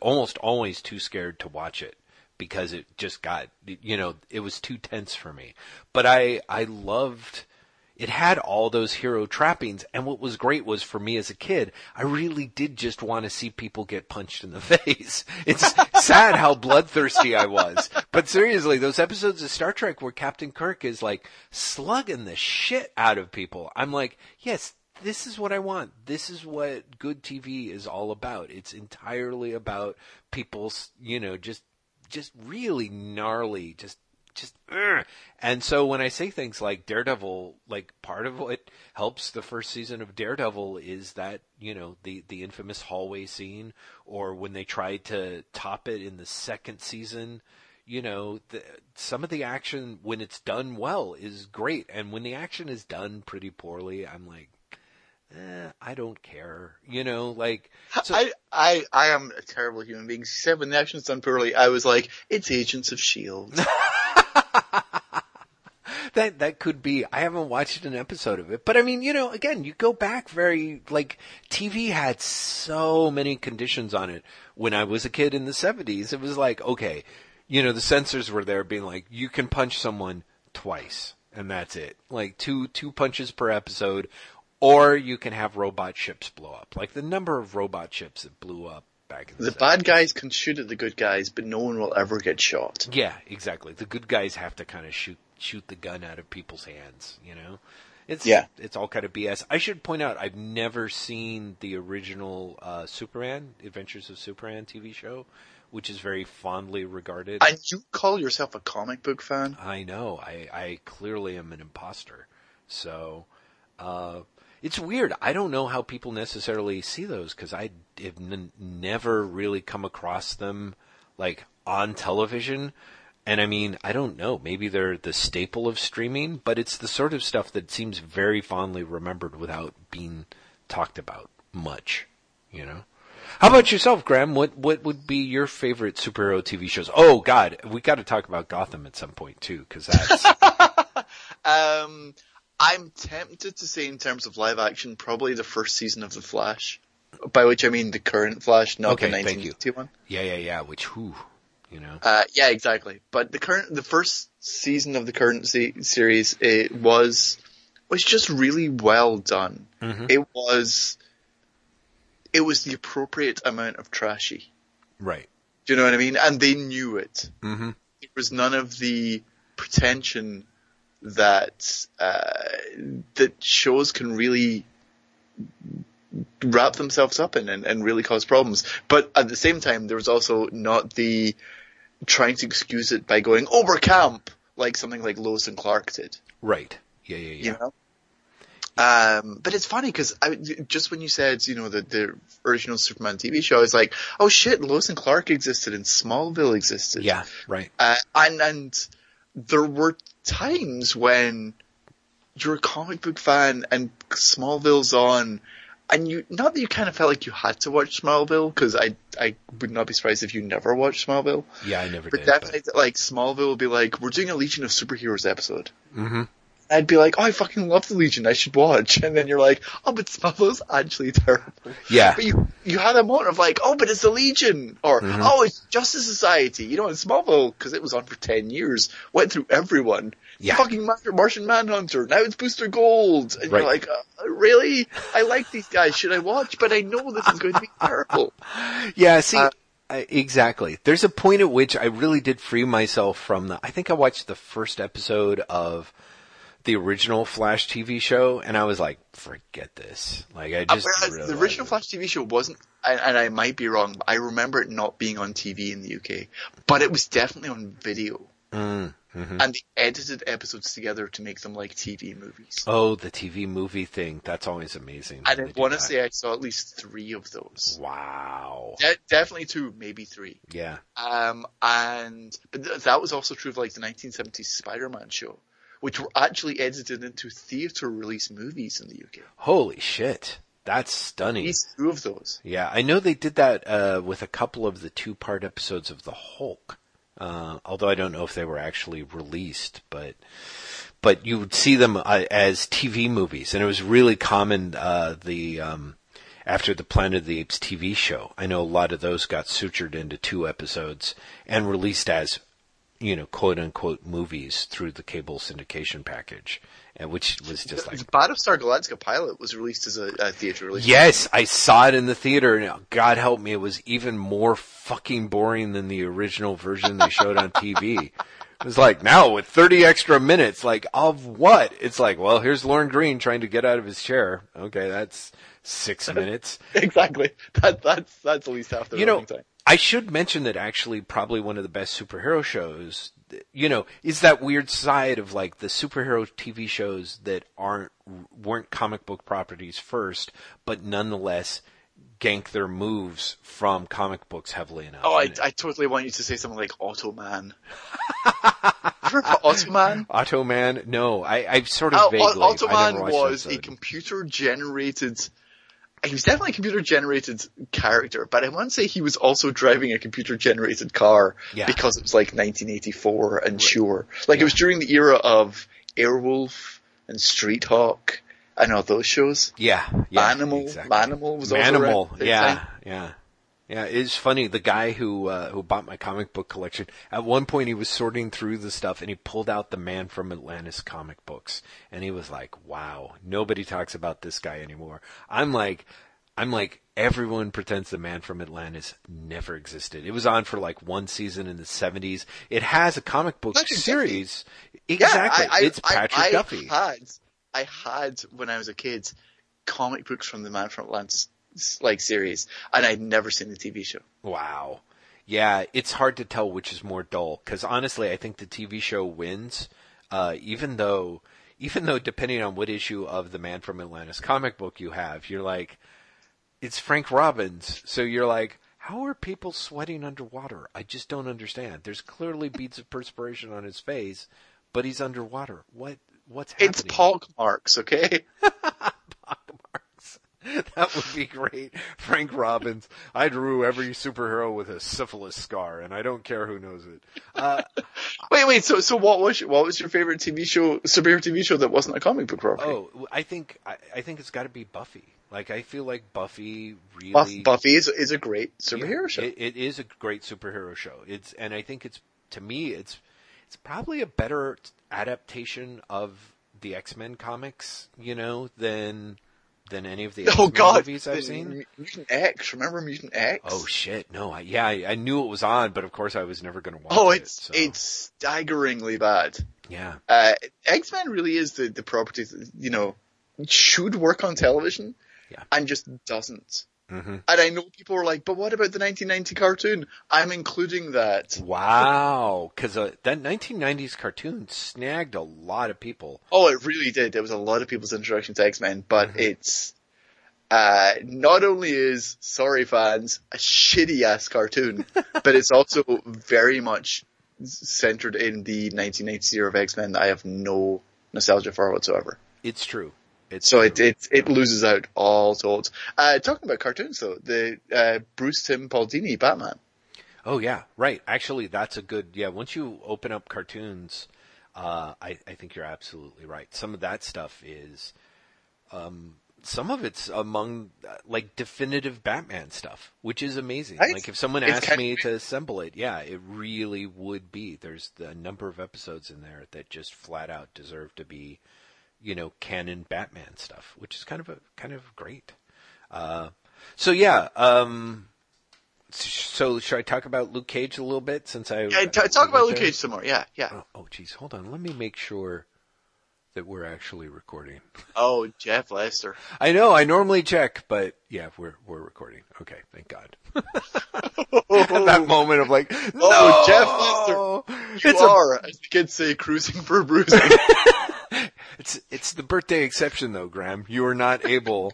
almost always too scared to watch it because it just got you know it was too tense for me. But I I loved it had all those hero trappings. And what was great was for me as a kid, I really did just want to see people get punched in the face. It's sad how bloodthirsty I was. But seriously, those episodes of Star Trek where Captain Kirk is like slugging the shit out of people. I'm like, yes, this is what I want. This is what good TV is all about. It's entirely about people's, you know, just just really gnarly, just just ugh. and so when I say things like Daredevil, like part of what helps the first season of Daredevil is that you know the the infamous hallway scene, or when they tried to top it in the second season. You know, the, some of the action when it's done well is great, and when the action is done pretty poorly, I'm like, eh, I don't care. You know, like so, I I I am a terrible human being. She said when the action's done poorly, I was like, it's Agents of Shield. that that could be. I haven't watched an episode of it, but I mean, you know, again, you go back very like TV had so many conditions on it when I was a kid in the seventies. It was like, okay, you know, the censors were there being like, you can punch someone twice, and that's it. Like two two punches per episode, or you can have robot ships blow up. Like the number of robot ships that blew up back in the, the bad guys can shoot at the good guys, but no one will ever get shot. Yeah, exactly. The good guys have to kind of shoot shoot the gun out of people's hands. You know, it's yeah, it's all kind of BS. I should point out I've never seen the original uh, Superman Adventures of Superman TV show, which is very fondly regarded. And you call yourself a comic book fan? I know. I I clearly am an imposter. So. Uh, it's weird. I don't know how people necessarily see those because I have n- never really come across them like on television. And I mean, I don't know. Maybe they're the staple of streaming, but it's the sort of stuff that seems very fondly remembered without being talked about much. You know. How about yourself, Graeme? What what would be your favorite superhero TV shows? Oh God, we got to talk about Gotham at some point too, because that's. um, I'm tempted to say in terms of live action, probably the first season of The Flash. By which I mean the current Flash, not okay, the 1951. Yeah, yeah, yeah. Which, who, you know. Uh, yeah, exactly. But the current, the first season of the current se- series, it was was just really well done. Mm-hmm. It was, it was the appropriate amount of trashy. Right. Do you know what I mean? And they knew it. Mm-hmm. It was none of the pretension that uh, that shows can really wrap themselves up in and, and really cause problems. But at the same time, there was also not the trying to excuse it by going, "Oh, we're camp," like something like Lois and Clark did. Right. Yeah, yeah, yeah. You know. Um, but it's funny because I just when you said, you know, the, the original Superman TV show, I was like, oh shit, Lois and Clark existed and Smallville existed. Yeah, right. Uh, and, and there were times when you're a comic book fan and Smallville's on and you, not that you kind of felt like you had to watch Smallville, because I, I would not be surprised if you never watched Smallville. Yeah, I never did. but did. Definitely, but... like, Smallville would be like, we're doing a Legion of Superheroes episode. Mm-hmm. I'd be like, oh, I fucking love the Legion, I should watch. And then you're like, oh, but Smallville's actually terrible. Yeah. But you, you had a moment of like, oh, but it's the Legion. Or, mm-hmm. oh, it's Justice Society. You know, in Smallville, because it was on for 10 years, went through everyone. Yeah. Fucking Martian Manhunter. Now it's Booster Gold. And right. you're like, uh, really? I like these guys. Should I watch? But I know this is going to be terrible. Yeah, see, uh, exactly. There's a point at which I really did free myself from the, I think I watched the first episode of the original Flash TV show, and I was like, forget this. Like, I just uh, the original Flash TV show wasn't, and, and, I might be wrong. But I remember it not being on TV in the UK, but it was definitely on video. Mm, mm-hmm. And they edited episodes together to make them like TV movies. Oh, the TV movie thing. That's always amazing. And I want to say I saw at least three of those. Wow. De- definitely two, maybe three. Yeah. Um, and, but th- that was also true of like the 1970s Spider-Man show which were actually edited into theater release movies in the UK. Holy shit. That's stunning. At least two of those. Yeah, I know they did that uh, with a couple of the two-part episodes of the Hulk. Uh, although I don't know if they were actually released, but but you would see them uh, as TV movies, and it was really common. Uh, the um, after the Planet of the Apes TV show, I know a lot of those got sutured into two episodes and released as you know, quote unquote movies through the cable syndication package, and which was just like Battlestar Galactica pilot was released as a, a theater release. Yes, I saw it in the theater, and uh, God help me, it was even more fucking boring than the original version they showed on TV. It was like now with 30 extra minutes, like of what? It's like, well, here's Lorne Greene trying to get out of his chair. Okay, that's six minutes. exactly. That that's that's at least half the you know, time. I should mention that actually probably one of the best superhero shows, you know, is that weird side of like the superhero TV shows that aren't weren't comic book properties first, but nonetheless gank their moves from comic books heavily enough. Oh, I, I totally want you to say something like Automan. Automan? Automan? No, I, I've sort of uh, vaguely. Automan was a computer generated he was definitely a computer generated character, but I want to say he was also driving a computer generated car yeah. because it was like 1984 and right. sure. Like yeah. it was during the era of Airwolf and Street Hawk and all those shows. Yeah. yeah Manimal. Exactly. Manimal was Manimal. also Yeah. Time. Yeah. Yeah, it's funny. The guy who uh, who bought my comic book collection at one point he was sorting through the stuff and he pulled out the Man from Atlantis comic books and he was like, "Wow, nobody talks about this guy anymore." I'm like, I'm like, everyone pretends the Man from Atlantis never existed. It was on for like one season in the 70s. It has a comic book Patrick series. Duffy. Exactly, yeah, I, I, it's Patrick I, Duffy. Had, I had when I was a kid comic books from the Man from Atlantis like series, and I'd never seen the TV show. Wow. Yeah, it's hard to tell which is more dull because honestly, I think the TV show wins. Uh, even though, even though depending on what issue of the Man from Atlantis comic book you have, you're like, it's Frank Robbins, so you're like, how are people sweating underwater? I just don't understand. There's clearly beads of perspiration on his face, but he's underwater. What? What's happening? It's pock marks, okay? that would be great. Frank Robbins. I drew every superhero with a syphilis scar, and I don't care who knows it. Uh, wait, wait. So, so what was what was your favorite TV show, superhero TV show that wasn't a comic book property? Oh, I think I, I think it's got to be Buffy. Like I feel like Buffy really. Buffy is is a great superhero yeah, show. It, it is a great superhero show. It's and I think it's to me it's it's probably a better adaptation of the X Men comics, you know, than than any of the Oh God, movies I've seen. Mutant X. Remember Mutant X? Oh shit, no, I, yeah, I, I knew it was on, but of course I was never going to watch it. Oh, it. it's so, it's staggeringly bad. yeah, Uh, X Men really is the the property that you know should work on television, Yeah. and just doesn't. Hmm And I know people are like, but what about the 1990 cartoon? I'm including that. Wow, because uh, that 1990s cartoon snagged a lot of people. Oh, it really did. There was a lot of people's introduction to X Men, but Mhm. it's uh, not only is sorry fans a shitty ass cartoon, but it's also very much centered in the 1990s era of X Men that I have no nostalgia for whatsoever. It's true. It's So it it it loses out all told. Uh, talking about cartoons though, the uh, Bruce Timm Paul Dini Batman. Oh yeah, right. Actually, that's a good. Yeah, once you open up cartoons, uh, I, I think you're absolutely right. Some of that stuff is, um, some of it's among uh, like definitive Batman stuff, which is amazing. Right? Like if someone asked kind me to assemble it, yeah, it really would be. There's a number of episodes in there that just flat out deserve to be, you know, canon Batman stuff, which is kind of a kind of great. Uh, so yeah. Um, so should I talk about Luke Cage a little bit since I Yeah, t- talk about Luke there? Cage some more. Yeah, yeah. Oh, oh, geez, hold on. Let me make sure that we're actually recording. Oh, Jeff Lester. I know I normally check, but yeah, we're we're recording. Okay, thank God. At that moment of like, no, Oh, Jeff Lester, You it's a- are, as the kids say, cruising for bruising. it's it's the birthday exception though, Graeme. You are not able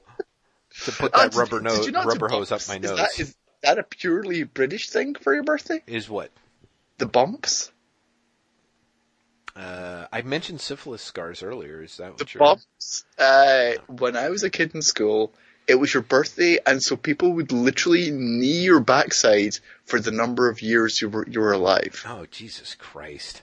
to put Uh, that did- rubber did nose you do rubber hose up my Is nose. that, is that a purely British thing for your birthday? is what? The bumps? Uh, I mentioned syphilis scars earlier. Is that The what you're? bumps. Uh, when I was a kid in school, it was your birthday, and so people would literally knee your backside for the number of years you were you were alive. Oh Jesus Christ!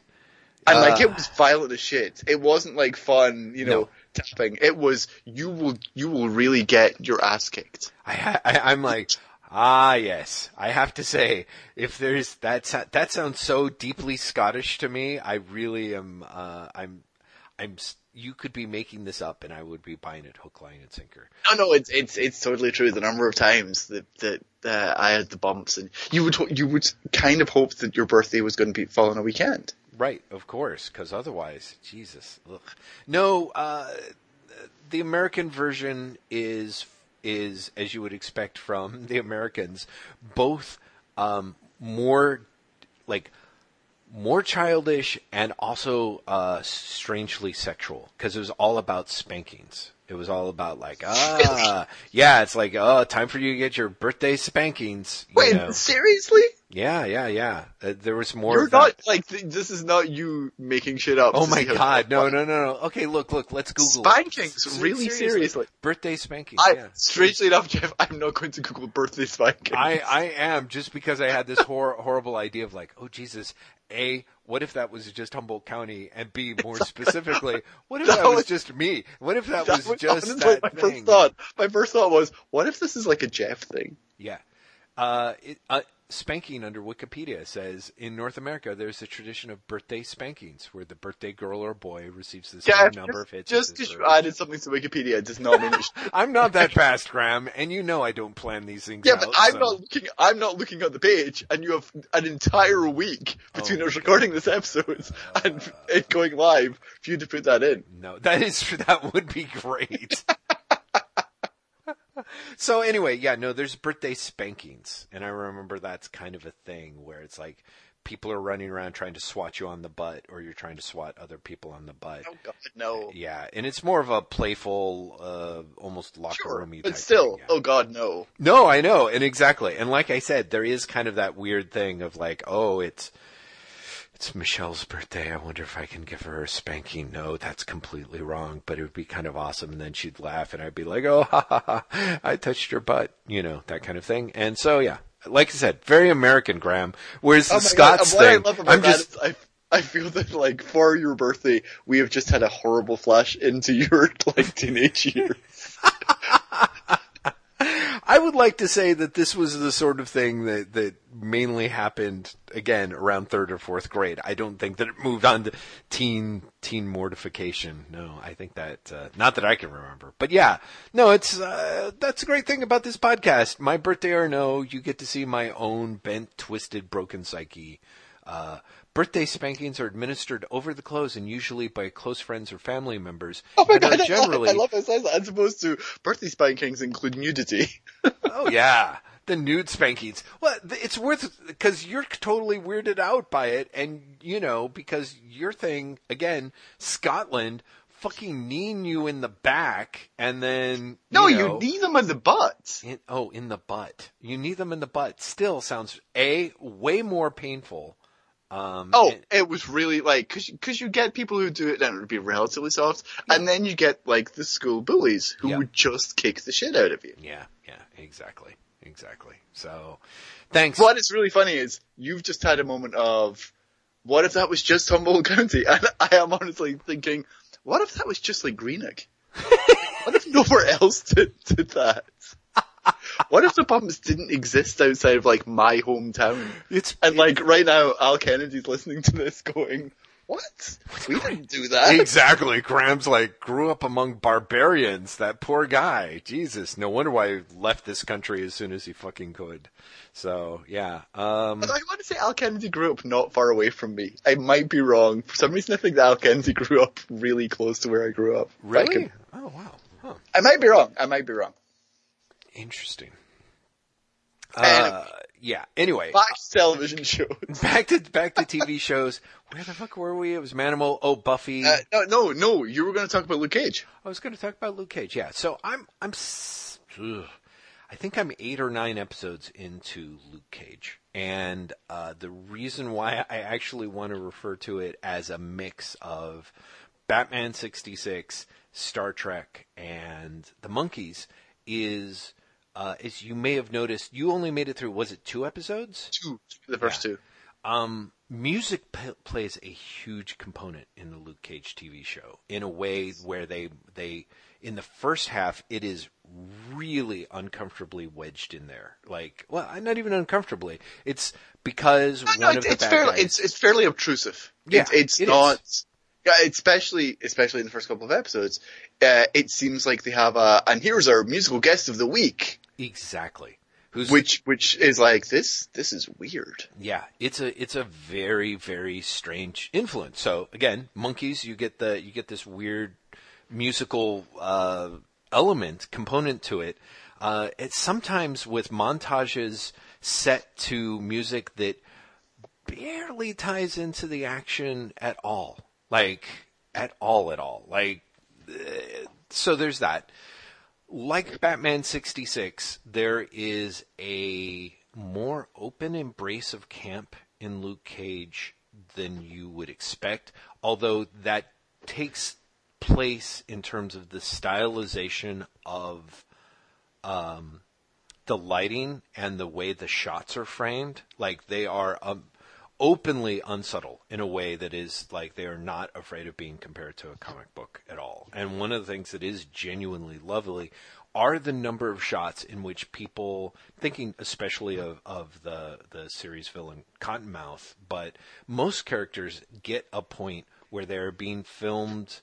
And like Uh, it was violent as shit. It wasn't like fun, you know, No. tapping. It was you will you will really get your ass kicked. I, I I'm like, ah, yes. I have to say, if there's that, that sounds so deeply Scottish to me. I really am. Uh, I'm, I'm. You could be making this up, and I would be buying it hook, line, and sinker. No, no, it's it's it's totally true. The number of times that that uh, I had the bumps, and you would you would kind of hope that your birthday was going to be fall on a weekend. Right, of course, because otherwise, Jesus. Ugh. No, uh, the American version is is as you would expect from the Americans, both um, more like more childish and also uh, strangely sexual because it was all about spankings. It was all about like ah yeah, it's like oh time for you to get your birthday spankings. You Wait, know. seriously? Yeah, yeah, yeah. Uh, there was more. You're of that. not like th- this is not you making shit up. Oh my god, no, no, no, no. Okay, look, look, let's Google it. Spankings, S- really seriously. Birthday spanking. I, yeah. strangely enough, Jeff, I'm not going to Google birthday spanking. I, I am just because I had this hor- horrible idea of like, oh Jesus, A, what if that was just Humboldt County? And B, more specifically, what if that, That was, was- just me? What if that, that was was just honestly that my thing? first thought. My first thought was, what if this is like a Jeff thing? Yeah. Uh, it, uh, spanking under Wikipedia says in North America there's a tradition of birthday spankings where the birthday girl or boy receives the same Jeff, number of just hits. just because you added something to Wikipedia does not mean I'm not that fast, Graeme, and you know I don't plan these things Yeah, out. but I'm so- not looking. I'm not looking at the page, and you have an entire week between Oh. us recording this episode oh. and it going live for you to put that in. No, that is that would be great. so anyway, yeah, no, there's birthday spankings, and I remember that's kind of a thing where it's like people are running around trying to swat you on the butt, or you're trying to swat other people on the butt. Oh God, no. Yeah, and it's more of a playful, uh, almost locker Sure, roomy. but still, thing, yeah. oh God, no. No, I know, and exactly, and like I said, there is kind of that weird thing of like, oh, it's it's Michelle's birthday. I wonder if I can give her a spanking. No, that's completely wrong, but it would be kind of awesome. And then she'd laugh, and I'd be like, oh, ha ha ha, I touched your butt, you know, that kind of thing. And so, yeah, like I said, very American, Graeme. Whereas oh the Oh my Scots God, thing, I love I'm just. I, I feel that like for your birthday, we have just had a horrible flash into your like teenage years. I would like to say that this was the sort of thing that, that mainly happened again around third or fourth grade. I don't think that it moved on to teen teen mortification. No, I think that uh, not that I can remember. But yeah, no, it's uh, that's a great thing about this podcast. My birthday or no, you get to see my own bent, twisted, broken psyche. Uh, birthday spankings are administered over the clothes and usually by close friends or family members. Oh my and god, I generally, love, I love how it says that. As opposed to birthday spankings include nudity. oh yeah, the nude spankings. Well, it's worth because you're totally weirded out by it, and you know because your thing again, Scotland fucking kneeing you in the back, and then No, you, you, knee them in the butt. in, oh in the butt. You knee them in the butt. Still sounds a way more painful. Um, Oh, and- it was really like, cause, cause you get people who do it and it would be relatively soft, and then you get like the school bullies who Yeah. would just kick the shit out of you. yeah, yeah, exactly, exactly. So, thanks. What is really funny is you've just had a moment of, what if that was just Humboldt County? And I am honestly thinking, what if that was just like Greenock? what if nowhere else did, did that? What if the pumps didn't exist outside of like my hometown? It's And like right now, Al Kennedy's listening to this going, what? We didn't do that. Exactly. Graeme's like grew up among barbarians. That poor guy. Jesus. No wonder why he left this country as soon as he fucking could. So yeah. Um I want to say Al Kennedy grew up not far away from me. I might be wrong. For some reason I think that Al Kennedy grew up really close to where I grew up. Really? can- Oh wow. Huh. I might be wrong. I might be wrong. Interesting. Uh, yeah. Anyway, to television shows. back to back to TV shows. Where the fuck were we? It was Manimal. Oh, Buffy. Uh, no, no, no. You were going to talk about Luke Cage. I was going to talk about Luke Cage. Yeah. So I'm I'm ugh. I think I'm eight or nine episodes into Luke Cage, and uh, the reason why I actually want to refer to it as a mix of Batman '66, Star Trek, and the Monkees is. Uh, as you may have noticed, you only made it through. Was it two episodes? Two. The first two. Um, music p- plays a huge component in the Luke Cage TV show in a way where they they in the first half it is really uncomfortably wedged in there. Like, well, not even uncomfortably. It's because No, one no, of it's, the it's fairly, guys. it's, it's fairly obtrusive. Yeah, it's, it's it not, yeah, especially, especially in the first couple of episodes, uh, it seems like they have a, and here's our musical guest of the week, exactly. Who's which, which is like, this, this is weird. Yeah, it's a it's a very very strange influence. So again, Monkees, you get the you get this weird musical uh, element component to it. Uh, it's sometimes with montages set to music that barely ties into the action at all, like at all at all. Like uh, so, there's that like Batman 66, there is a more open embrace of camp in Luke Cage than you would expect, although that takes place in terms of the stylization of um, the lighting and the way the shots are framed. Like they are um, openly unsubtle in a way that is like they are not afraid of being compared to a comic book at all. And one of the things that is genuinely lovely are the number of shots in which people thinking especially of, of the the series villain Cottonmouth, but most characters get a point where they're being filmed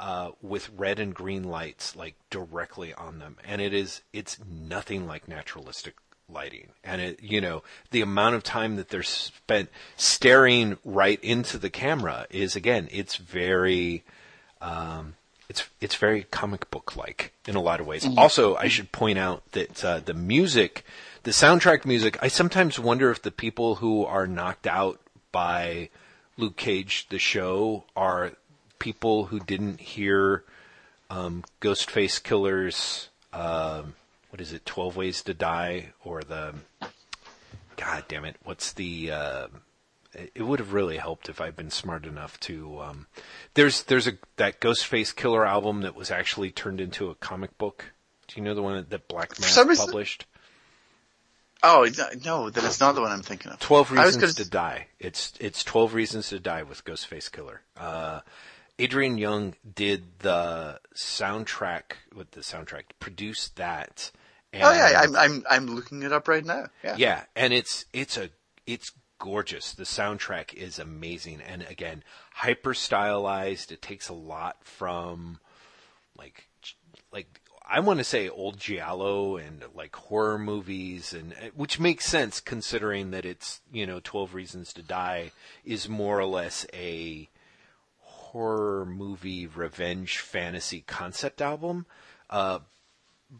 uh, with red and green lights like directly on them, and it is it's nothing like naturalistic lighting, and it you know the amount of time that they're spent staring right into the camera is again it's very um, it's it's very comic book like in a lot of ways. Also, I should point out that uh, the music, the soundtrack music, I sometimes wonder if the people who are knocked out by Luke Cage the show are people who didn't hear um, Ghostface Killah's um, what is it, Twelve Ways to Die, or the God damn it, what's the uh, it would have really helped if I'd been smart enough to. Um, there's there's a that Ghostface Killah album that was actually turned into a comic book. Do you know the one that, that Black reason- published? Oh, no, that is not the one I'm thinking of. Twelve Reasons gonna to Die. It's it's Twelve Reasons to Die with Ghostface Killah. Uh, Adrian Younge did the soundtrack with the soundtrack, produced that, oh yeah, I'm I'm I'm looking it up right now. Yeah. Yeah, and it's it's a it's gorgeous. The soundtrack is amazing, and again, hyper stylized. It takes a lot from like like I want to say old giallo and like horror movies, and which makes sense considering that it's you know Twelve Reasons to Die is more or less a horror movie revenge fantasy concept album. Uh,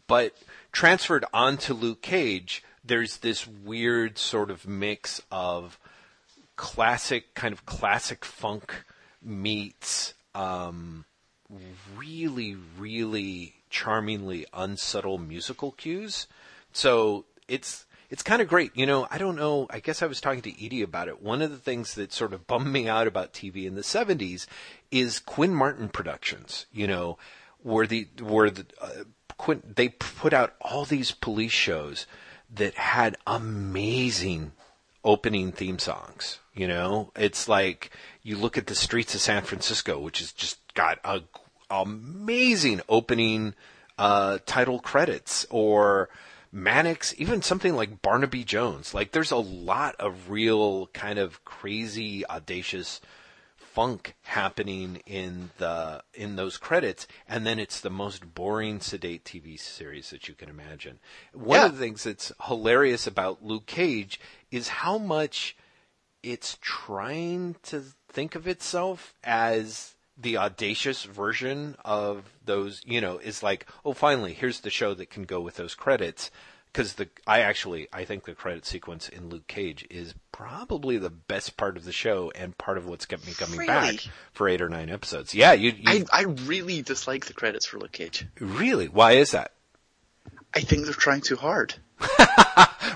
but transferred onto Luke Cage, there's this weird sort of mix of classic, kind of classic funk meets um, really, really charmingly unsubtle musical cues. So it's it's kind of great. You know, I don't know. I guess I was talking to Edie about it. One of the things that sort of bummed me out about TV in the '70s is Quinn Martin Productions. You know, where the where the uh, Quinn they put out all these police shows that had amazing opening theme songs. You know, it's like you look at the streets of San Francisco, which has just got a amazing opening uh, title credits, or Mannix, even something like Barnaby Jones. Like, there's a lot of real kind of crazy, audacious funk happening in the in those credits, and then it's the most boring, sedate TV series that you can imagine. One Yeah. of the things that's hilarious about Luke Cage is how much it's trying to think of itself as the audacious version of those, you know, is like, oh, finally, here's the show that can go with those credits. Because the, I actually, I think the credit sequence in Luke Cage is probably the best part of the show and part of what's kept me coming Really? back for eight or nine episodes. Yeah, you, you I I really dislike the credits for Luke Cage. really? Why is that? I think they're trying too hard.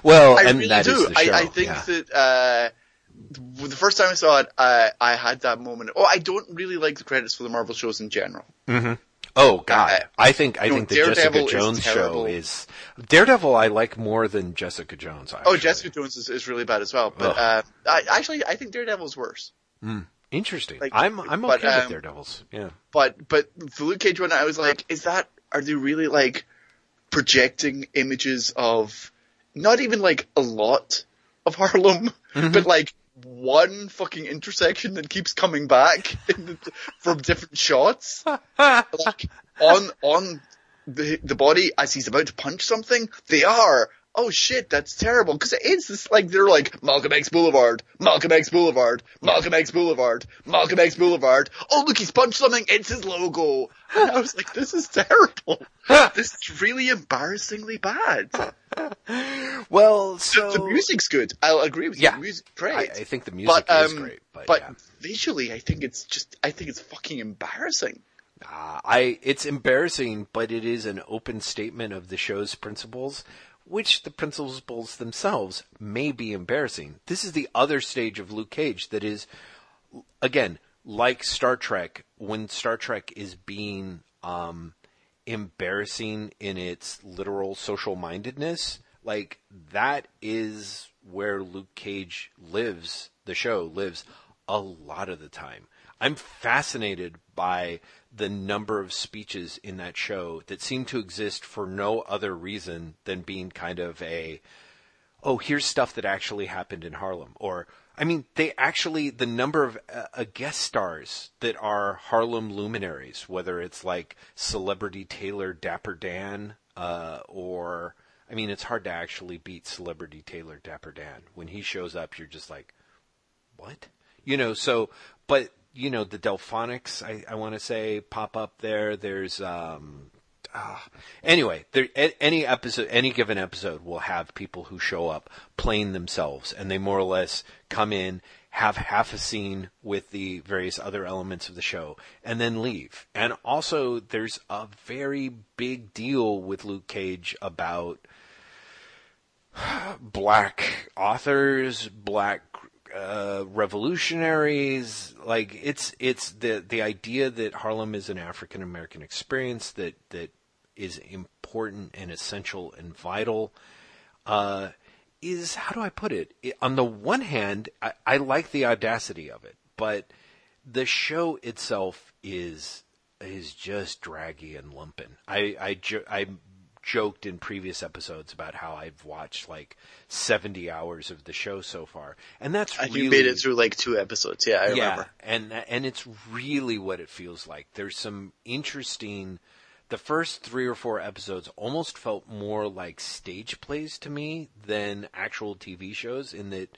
Well, I and really that is do. I, I think yeah. that uh, the first time I saw it, I I had that moment. Oh, I don't really like the credits for the Marvel shows in general. Oh God, I think I no, think the Daredevil Jessica is Jones show is Daredevil. I like more than Jessica Jones. Oh, Jessica Jones is, is really bad as well. But uh, I, actually, I think Daredevil's worse. Interesting. like, I'm I'm but, okay with um, Daredevils. Yeah. But but the Luke Cage one, I was like, is that? Are they really like projecting images of not even like a lot of Harlem, Mm-hmm. but like one fucking intersection that keeps coming back the, from different shots, like on on the the body as he's about to punch something. They are. Oh shit, that's terrible. Cause it is this, like, they're like, Malcolm X Boulevard, Malcolm X Boulevard, Malcolm X Boulevard, Malcolm X Boulevard. Oh look, he's punched something, it's his logo. And I was like, this is terrible. this is really embarrassingly bad. Well, so The music's good. I'll agree with you. Yeah. The music's great. I, I think the music but, is um, great, but, yeah. visually, I think it's just, I think it's fucking embarrassing. Uh, I it's embarrassing, but it is an open statement of the show's principles, which the principles themselves may be embarrassing. This is the other stage of Luke Cage that is, again, like Star Trek. When Star Trek is being um, embarrassing in its literal social mindedness, like that is where Luke Cage lives. The show lives a lot of the time. I'm fascinated by the number of speeches in that show that seem to exist for no other reason than being kind of a, oh, here's stuff that actually happened in Harlem. Or, I mean, they actually, the number of uh, uh, guest stars that are Harlem luminaries, whether it's like Celebrity Tailor Dapper Dan, uh, or, I mean, it's hard to actually beat Celebrity Tailor Dapper Dan. When he shows up, you're just like, what? You know, so, but, you know, the Delfonics, I, I want to say, pop up there. There's, um, ah, anyway, there, any episode, any given episode will have people who show up playing themselves and they more or less come in, have half a scene with the various other elements of the show and then leave. And also there's a very big deal with Luke Cage about black authors, black uh, revolutionaries. Like it's it's the the idea that Harlem is an African American experience that that is important and essential and vital. Uh, is how do I put it? it on the one hand, I, I like the audacity of it, but the show itself is is just draggy and lumping. I I, I joked in previous episodes about how I've watched like 70 hours of the show so far, and that's And really you made it through like two episodes. Yeah, I yeah, remember. and and it's really what it feels like. There's some interesting. The first three or four episodes almost felt more like stage plays to me than actual TV shows. In that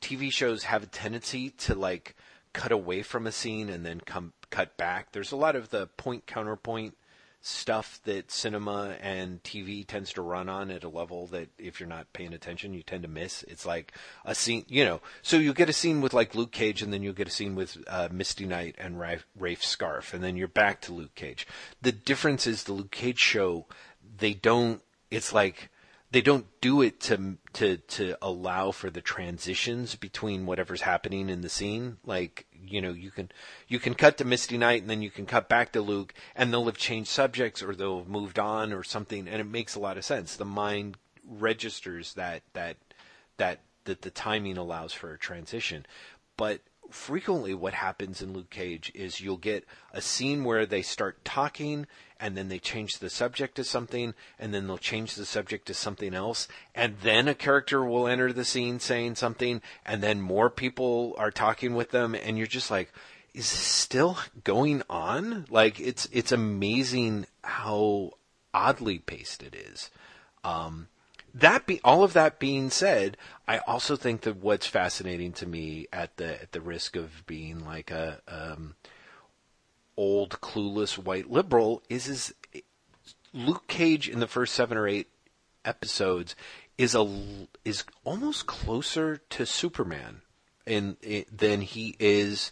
TV shows have a tendency to like cut away from a scene and then come cut back. There's a lot of the point counterpoint stuff that cinema and TV tends to run on at a level that if you're not paying attention, you tend to miss. It's like a scene, you know. So you get a scene with like Luke Cage, and then you'll get a scene with uh, Misty Knight and Rafe Scarfe, and then you're back to Luke Cage. The difference is the Luke Cage show. They don't. It's like they don't do it to to to allow for the transitions between whatever's happening in the scene. Like you know, you can you can cut to Misty Knight and then you can cut back to Luke, and they'll have changed subjects or they'll have moved on or something, and it makes a lot of sense. The mind registers that that that that the timing allows for a transition, but frequently what happens in Luke Cage is you'll get a scene where they start talking and then they change the subject to something and then they'll change the subject to something else and then a character will enter the scene saying something and then more people are talking with them and you're just like is this still going on? Like it's it's amazing how oddly paced it is. Um that be all of that being said, I also think that what's fascinating to me at the at the risk of being like a um, old clueless white liberal is is Luke Cage in the first seven or eight episodes is a is almost closer to Superman in, in than he is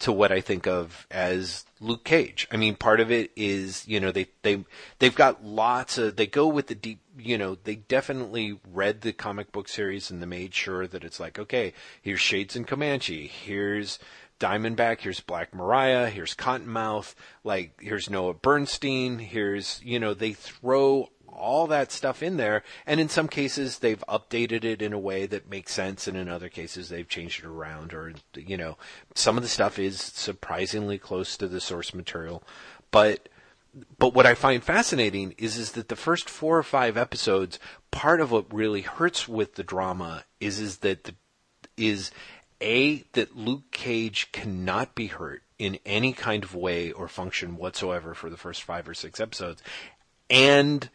to what I think of as Luke Cage. I mean, part of it is, you know, they, they, they've got lots of, they go with the deep, you know, they definitely read the comic book series and they made sure that it's like, okay, here's Shades and Comanche, here's Diamondback, here's Black Mariah, here's Cottonmouth, like, here's Noah Bernstein, here's, you know, they throw all that stuff in there. And in some cases, they've updated it in a way that makes sense, and in other cases, they've changed it around. Or you know, some of the stuff is surprisingly close to the source material. But but what I find fascinating is is that the first four or five episodes, part of what really hurts with the drama is is that the, is a that Luke Cage cannot be hurt in any kind of way or function whatsoever for the first five or six episodes, and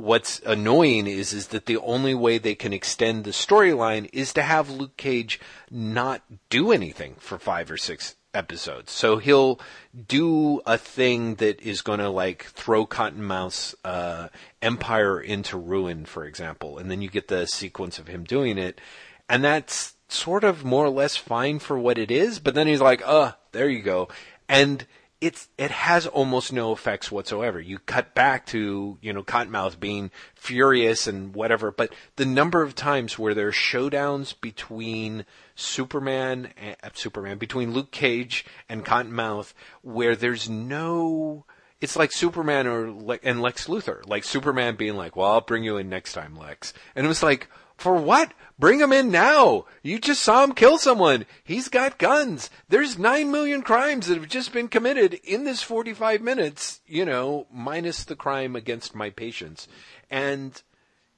what's annoying is is that the only way they can extend the storyline is to have Luke Cage not do anything for five or six episodes. So he'll do a thing that is going to like throw Cottonmouth's uh, empire into ruin, for example, and then you get the sequence of him doing it, and that's sort of more or less fine for what it is. But then he's like, "Uh, there you go," and it's it has almost no effects whatsoever. You cut back to you know Cottonmouth being furious and whatever, but the number of times where there are showdowns between Superman, uh, Superman between Luke Cage and Cottonmouth, where there's no. It's like Superman or Le- and Lex Luthor, like Superman being like, "Well, I'll bring you in next time, Lex," and it was like, for what? Bring him in now. You just saw him kill someone. He's got guns. There's nine million crimes that have just been committed in this 45 minutes, you know, minus the crime against my patience. And,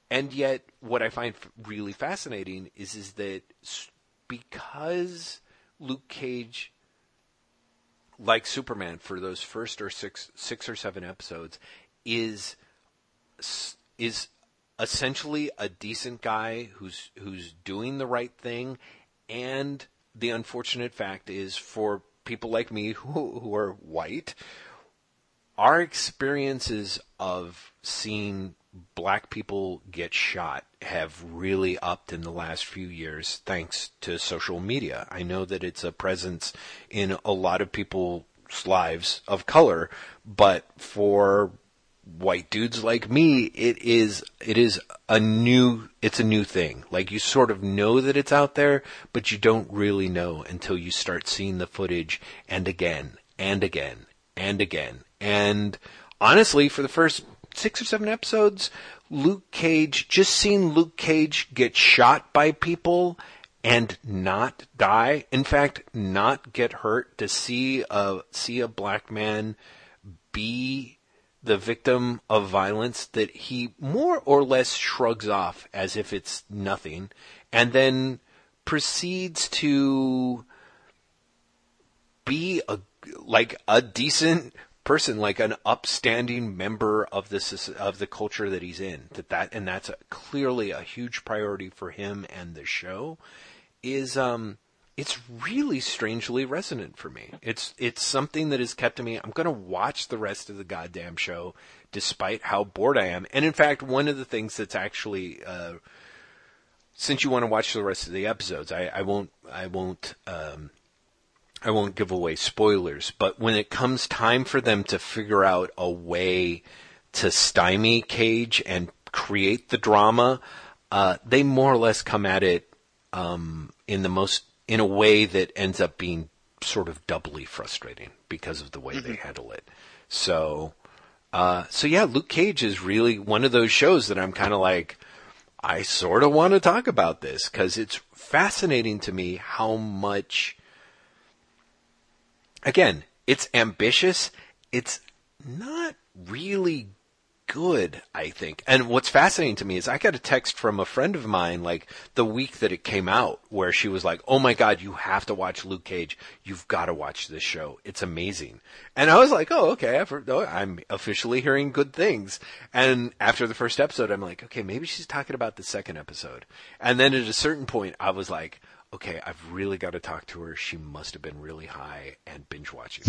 and yet what I find really fascinating is, is that because Luke Cage, like Superman for those first or six, six or seven episodes is, is essentially a decent guy who's who's doing the right thing and the unfortunate fact is for people like me who, who are white our experiences of seeing black people get shot have really upped in the last few years thanks to social media. I know that it's a presence in a lot of people's lives of color, but for white dudes like me, it is it is a new it's a new thing. Like you sort of know that it's out there, but you don't really know until you start seeing the footage and again and again and again. And honestly, for the first six or seven episodes, Luke Cage just seeing Luke Cage get shot by people and not die. In fact, not get hurt to see a see a black man be the victim of violence that he more or less shrugs off as if it's nothing and then proceeds to be a like a decent person, like an upstanding member of this of the culture that he's in. That that and that's a, clearly a huge priority for him and the show. Is um, it's really strangely resonant for me. It's it's something that has kept me. I'm going to watch the rest of the goddamn show, despite how bored I am. And in fact, one of the things that's actually uh, since you want to watch the rest of the episodes, I, I won't I won't um, I won't give away spoilers, but when it comes time for them to figure out a way to stymie Cage and create the drama, uh, they more or less come at it um, in the most in a way that ends up being sort of doubly frustrating because of the way mm-hmm. they handle it. So, uh, so yeah, Luke Cage is really one of those shows that I'm kind of like, I sort of want to talk about this because it's fascinating to me how much again, it's ambitious. It's not really good, I think. And what's fascinating to me is I got a text from a friend of mine like the week that it came out where she was like, "Oh my god, you have to watch Luke Cage. You've got to watch this show. It's amazing." And I was like, "Oh, okay. I've heard, oh, I'm officially hearing good things." And after the first episode, I'm like, "Okay, maybe she's talking about the second episode." And then at a certain point, I was like, okay, I've really got to talk to her. She must have been really high and binge watching.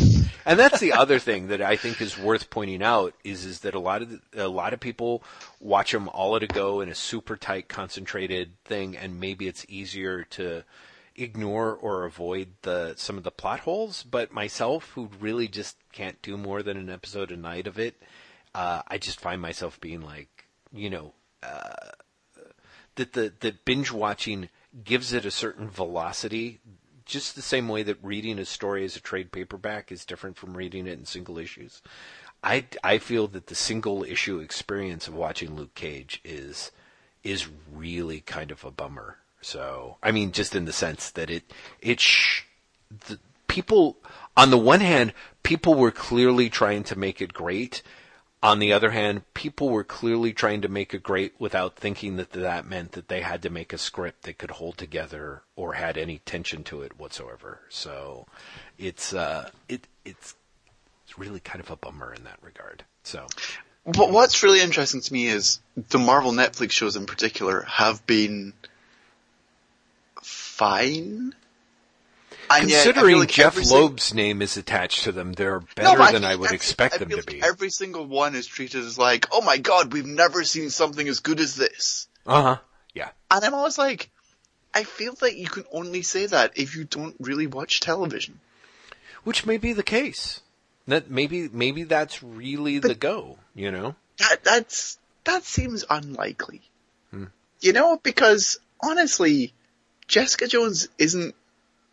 and that's the other thing that I think is worth pointing out is is that a lot of the, a lot of people watch them all at a go in a super tight, concentrated thing, and maybe it's easier to ignore or avoid the some of the plot holes. But myself, who really just can't do more than an episode a night of it, uh, I just find myself being like, you know. Uh, that the that binge watching gives it a certain velocity, just the same way that reading a story as a trade paperback is different from reading it in single issues. I, I feel that the single issue experience of watching Luke Cage is is really kind of a bummer. So I mean, just in the sense that it it sh- the people on the one hand, people were clearly trying to make it great, on the other hand, people were clearly trying to make a great without thinking that that meant that they had to make a script that could hold together or had any tension to it whatsoever. So it's uh, it it's it's really kind of a bummer in that regard. So but what's really interesting to me is the Marvel Netflix shows in particular have been fine. And Considering like Jeph Loeb's name is attached to them, they're better no, than I, I would expect I them to like be. Every single one is treated as like, oh my god, we've never seen something as good as this. Uh huh. Yeah. And I'm always like, I feel that you can only say that if you don't really watch television. Which may be the case. That maybe maybe that's really but the go. You know. That that's that seems unlikely. Hmm. You know, because honestly, Jessica Jones isn't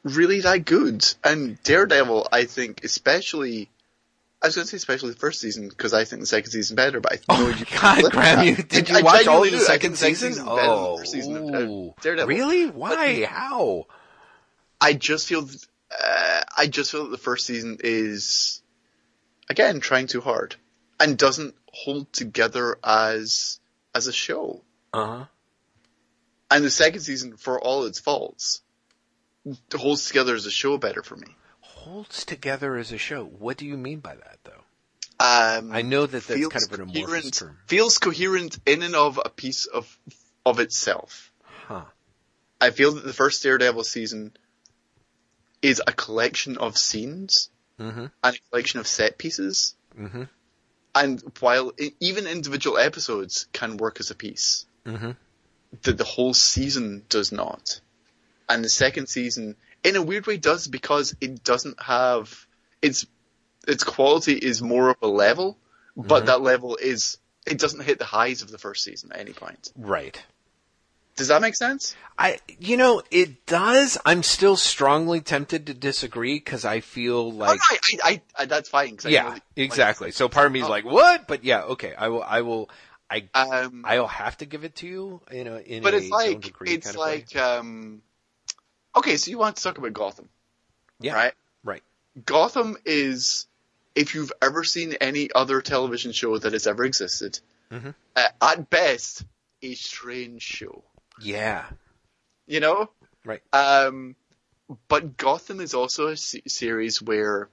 really that good. And Daredevil, I think, especially, I was going to say especially the first season because I think the second season better. But I oh know you God, Graeme, you, did you I, watch all of the second season? season oh, the season of, Daredevil. Really? Why? But How? I just feel, uh, I just feel that the first season is, again, trying too hard and doesn't hold together as as a show. Uh huh. And the second season, for all its faults, holds together as a show better for me. Holds together as a show. What do you mean by that, though? Um, I know that that's kind of an amorphous term. Feels coherent in and of a piece of of itself. Huh. I feel that the first Daredevil season is a collection of scenes mm-hmm. and a collection of set pieces. Mm-hmm. And while even individual episodes can work as a piece, mm-hmm. the, the whole season does not and the second season, in a weird way, does because it doesn't have its its quality is more of a level, but mm-hmm. that level is it doesn't hit the highs of the first season at any point. Right. Does that make sense? I, you know, it does. I'm still strongly tempted to disagree because I feel like oh, no, I, I, I, that's fine. yeah, exactly. Like, so part of me is oh. like, what? But yeah, okay. I will. I will. I um, I'll have to give it to you. You know, in but a it's like it's like um, Okay, so you want to talk about Gotham. Yeah. Right? Right. Gotham is if you've ever seen any other television show that has ever existed, Mhm. uh, at best, a strange show. Yeah. You know? Right. Um, but Gotham is also a se- series where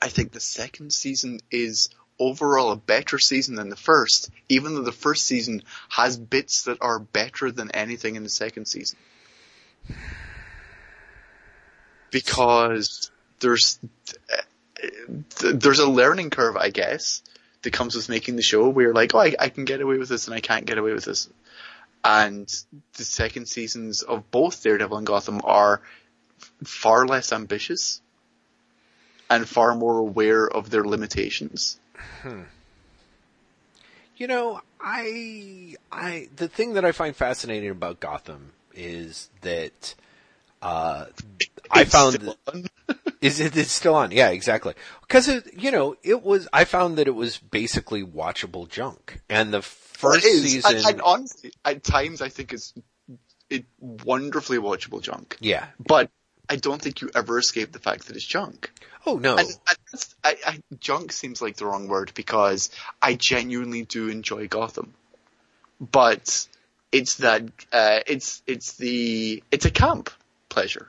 I think the second season is overall a better season than the first, even though the first season has bits that are better than anything in the second season. Because there's there's a learning curve, I guess, that comes with making the show where you're like, oh, I, I can get away with this and I can't get away with this. And the second seasons of both Daredevil and Gotham are far less ambitious and far more aware of their limitations. Hmm. You know, I, I, the thing that I find fascinating about Gotham is that, uh, I found still that- on. Is it? It's still on. Yeah, exactly. Because it, you know, it was. I found that it was basically watchable junk, and the first season. Honestly, at times I think it's it wonderfully watchable junk. yeah. But I don't think you ever escape the fact that it's junk. Oh no. And, and I, I, junk seems like the wrong word because I genuinely do enjoy Gotham, but it's that uh, it's it's the it's a camp pleasure.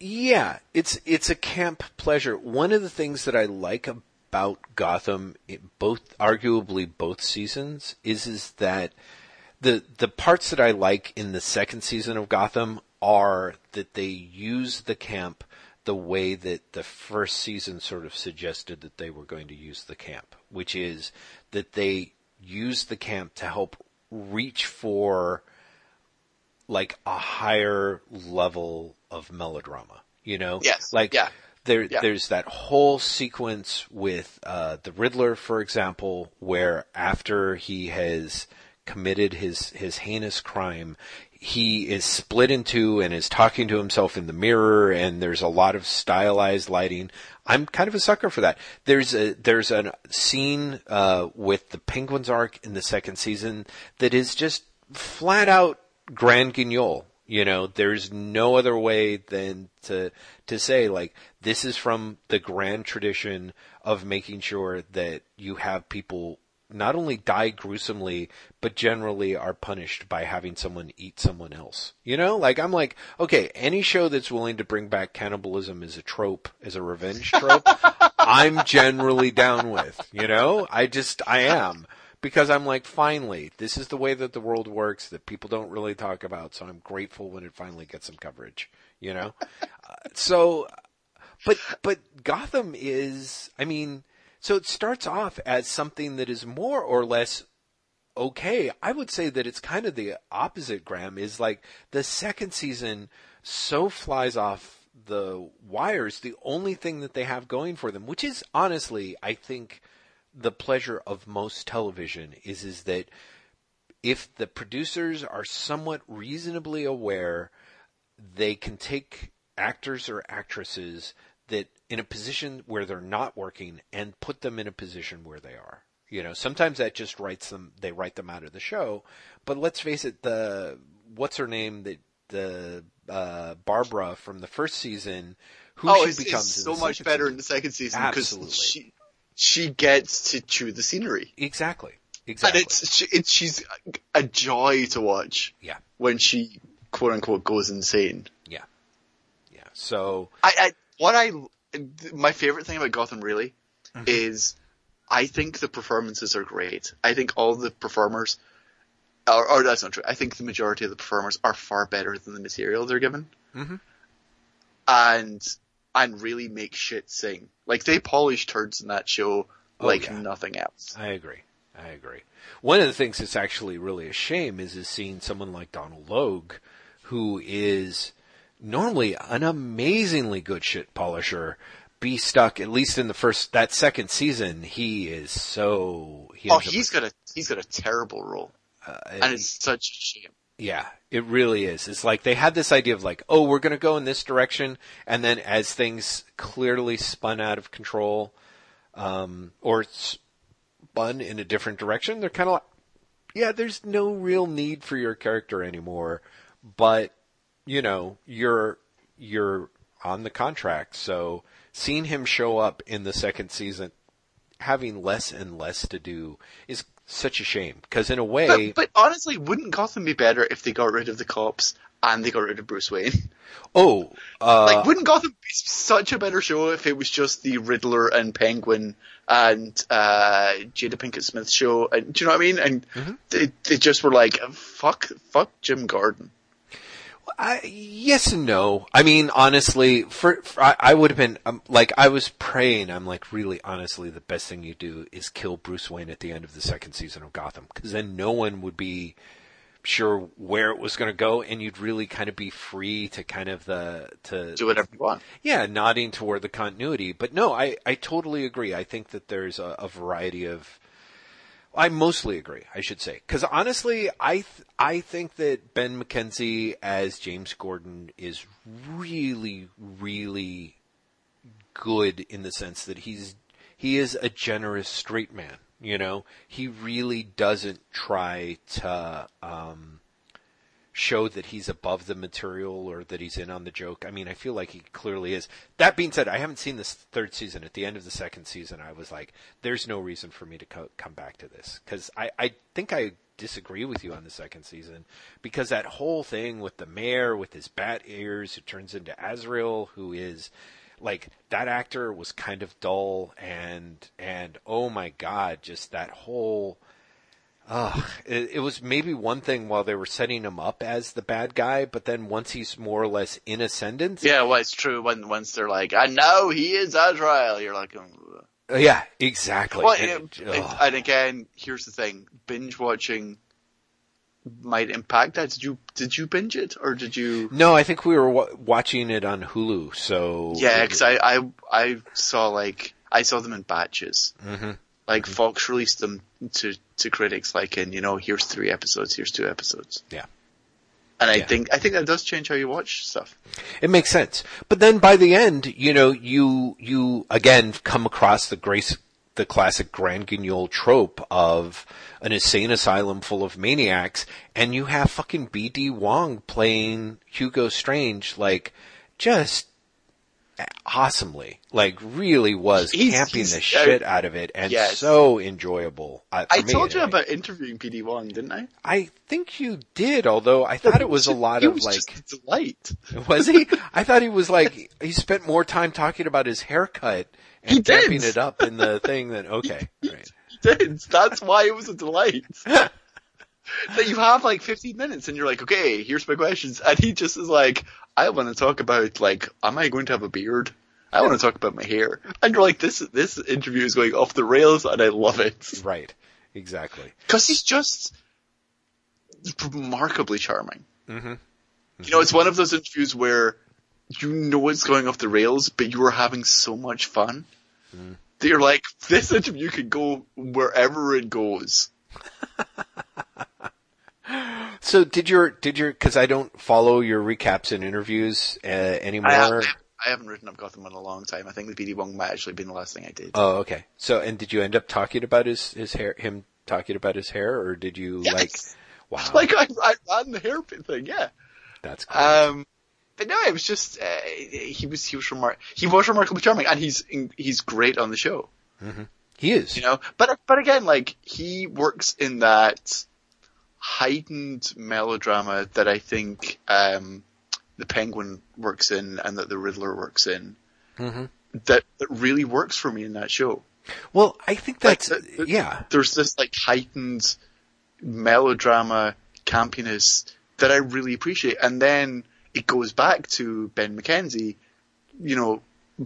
Yeah, it's it's a camp pleasure. One of the things that I like about Gotham, both arguably both seasons, is is that the the parts that I like in the second season of Gotham are that they use the camp the way that the first season sort of suggested that they were going to use the camp, which is that they use the camp to help reach for like a higher level of melodrama, you know? Yes, Like yeah, there yeah. there's that whole sequence with uh the Riddler, for example, where after he has committed his his heinous crime, he is split in two and is talking to himself in the mirror and there's a lot of stylized lighting. I'm kind of a sucker for that. There's a there's a scene uh with the Penguins arc in the second season that is just flat out grand guignol. You know, there's no other way than to to say like this is from the grand tradition of making sure that you have people not only die gruesomely, but generally are punished by having someone eat someone else. You know, like I'm like, okay, any show that's willing to bring back cannibalism as a trope, as a revenge trope, I'm generally down with. You know, I just I am because I'm like, finally, this is the way that the world works that people don't really talk about. So I'm grateful when it finally gets some coverage. You know, uh, so, but but Gotham is, I mean, so it starts off as something that is more or less okay. I would say that it's kind of the opposite. Graeme is like the second season so flies off the wires. The only thing that they have going for them, which is honestly, I think the pleasure of most television is is that if the producers are somewhat reasonably aware, they can take actors or actresses that in a position where they're not working and put them in a position where they are. You know, sometimes that just writes them. They write them out of the show. But let's face it, the what's her name that the uh, Barbara from the first season, who oh, she it's, becomes it's so much better season. in the second season because she she gets to chew the scenery, Exactly. Exactly. and it's she, it's she's a joy to watch yeah. when she quote unquote goes insane. Yeah. Yeah. So I, I what I my favorite thing about Gotham really Mm-hmm. is I think the performances are great. I think all the performers, or, or that's not true. I think the majority of the performers are far better than the material they're given, Mhm. and and really make shit sing. Like they polish turds in that show Oh, like yeah. nothing else. I agree. I agree. One of the things that's actually really a shame is is seeing someone like Donal Logue, who is normally an amazingly good shit polisher, be stuck at least in the first that second season. He is so he Oh, he's got a he's got a terrible role, uh, and it's such a shame. Yeah, it really is. It's like they had this idea of like, oh, we're going to go in this direction, and then as things clearly spun out of control, um, or spun in a different direction, they're kind of like, yeah, there's no real need for your character anymore, but you know, you're you're on the contract. So seeing him show up in the second season, having less and less to do, is such a shame. Because in a way, But, but honestly, wouldn't Gotham be better if they got rid of the cops and they got rid of Bruce Wayne? oh, uh, Like, wouldn't Gotham be such a better show if it was just the Riddler and Penguin and uh, Jada Pinkett Smith show? And, do you know what I mean? And Mm-hmm. they, they just were like, fuck, fuck Jim Gordon. I, yes and no. I mean, honestly, for, for I, I would have been um, like, I was praying. I'm like, really, honestly, the best thing you do is kill Bruce Wayne at the end of the second season of Gotham, because then no one would be sure where it was going to go, and you'd really kind of be free to kind of the to Do whatever you want. yeah, nodding toward the continuity. But no, I, I totally agree. I think that there's a, a variety of. I mostly agree, I should say, because honestly, I th- I think that Ben McKenzie as James Gordon is really, really good in the sense that he's he is a generous straight man. You know, he really doesn't try to. Um, show that he's above the material or that he's in on the joke. I mean, I feel like he clearly is. That being said, I haven't seen this third season. At the end of the second season, I was like, there's no reason for me to co- come back to this. Cause I, I think I disagree with you on the second season because that whole thing with the mayor with his bat ears who turns into Azrael, who is like that actor was kind of dull and, and oh my God, just that whole, Ugh, it, it was maybe one thing while they were setting him up as the bad guy, but then once he's more or less in ascendance, Yeah, well, it's true. When once they're like, "I know he is Azrael," you're like. Uh, yeah, exactly. well, And- and again, here's the thing: binge watching might impact that. Did you did you binge it or did you? no, I think we were w- watching it on Hulu, so Yeah, because I, I I saw like I saw them in batches. hmm Like Fox released them to to critics, like in you know, here's three episodes, here's two episodes. Yeah. And I Yeah. think I think that does change how you watch stuff. It makes sense. But then by the end, you know, you, you again come across the grace, the classic Grand Guignol trope of an insane asylum full of maniacs and you have fucking B.D. Wong playing Hugo Strange like just awesomely. Like really was He's- camping he's- the uh, shit out of it and yes. so enjoyable. Uh, I told you anyway. about interviewing BD Wong, didn't I? I think you did, although I thought it was a lot He of like delight. was he? I thought he was like he spent more time talking about his haircut and He did. it up in the thing than okay, right. did. That's why it was a delight. that you have like 15 minutes and you're like, okay, here's my questions. And he just is like, I want to talk about like, am I going to have a beard? I want to talk about my hair. And you're like, this, this interview is going off the rails and I love it. Right. Exactly. Cause he's just remarkably charming. Mm-hmm. You know, it's one of those interviews where you know it's going off the rails, but you are having so much fun Mm. that you're like, this interview could go wherever it goes. So did your did your because I don't follow your recaps and interviews uh, anymore. I, have, I haven't written up Gotham in a long time. I think the BD Wong might actually been the last thing I did. oh, okay. So and did you end up talking about his his hair? Him talking about his hair, or did you Yes. like? Wow, like I, I ran the hairpin thing, yeah. that's cool. Um, but no, it was just uh, he was he was remar- he was remarkably charming, and he's he's great on the show. he is. you know. But but again, like he works in that heightened melodrama that I think um, the Penguin works in, and that the Riddler works in. hmm That that really works for me in that show. Well, I think Like, the- the- yeah. There's this like heightened melodrama campiness that I really appreciate, and then it goes back to Ben McKenzie, you know.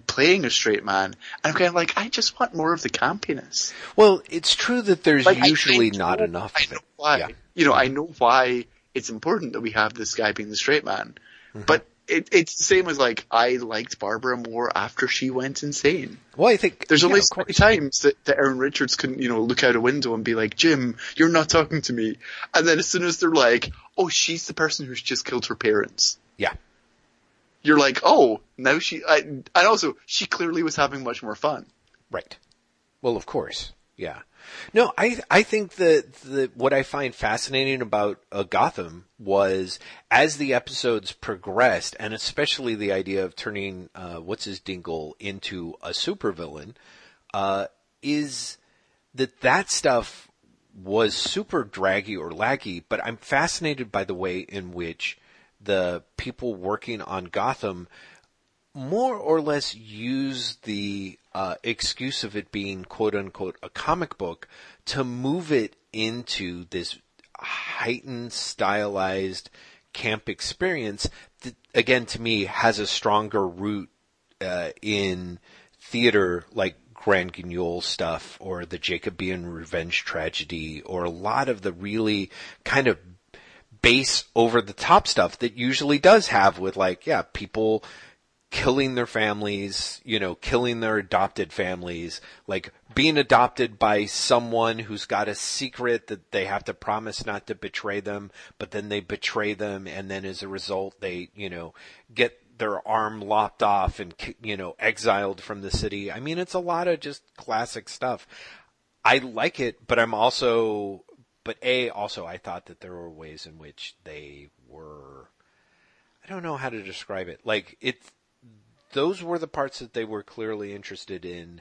Playing a straight man, and I'm kind of like, I just want more of the campiness. Well, it's true that there's Like, usually not enough I of know it. why. Yeah. You know, I know why it's important that we have this guy being the straight man. Mm-hmm. But it, it's the same as like I liked Barbara more after she went insane. Well, I think There's only of so many times that, that Erin Richards couldn't, you know, look out a window and be like, Jim, you're not talking to me. And then as soon as they're like, oh, she's the person who's just killed her parents. Yeah. You're like, oh, now she, I, and also, she clearly was having much more fun. Right. Well, of course. Yeah. No, I I think that the what I find fascinating about uh, Gotham was as the episodes progressed, and especially the idea of turning uh, what's his Dingle into a supervillain, uh, is that that stuff was super draggy or laggy. But I'm fascinated by the way in which the people working on Gotham more or less use the uh, excuse of it being quote unquote a comic book to move it into this heightened, stylized camp experience that, again, to me, has a stronger root uh, in theater like Grand Guignol stuff or the Jacobean revenge tragedy or a lot of the really kind of base over the top stuff that usually does have with like, yeah, people killing their families, you know, killing their adopted families, like being adopted by someone who's got a secret that they have to promise not to betray them, but then they betray them and then as a result they, you know, get their arm lopped off and, you know, exiled from the city. I mean, it's a lot of just classic stuff. I like it, but I'm also, but A, also I thought that there were ways in which they were, I don't know how to describe it. Like, it's, those were the parts that they were clearly interested in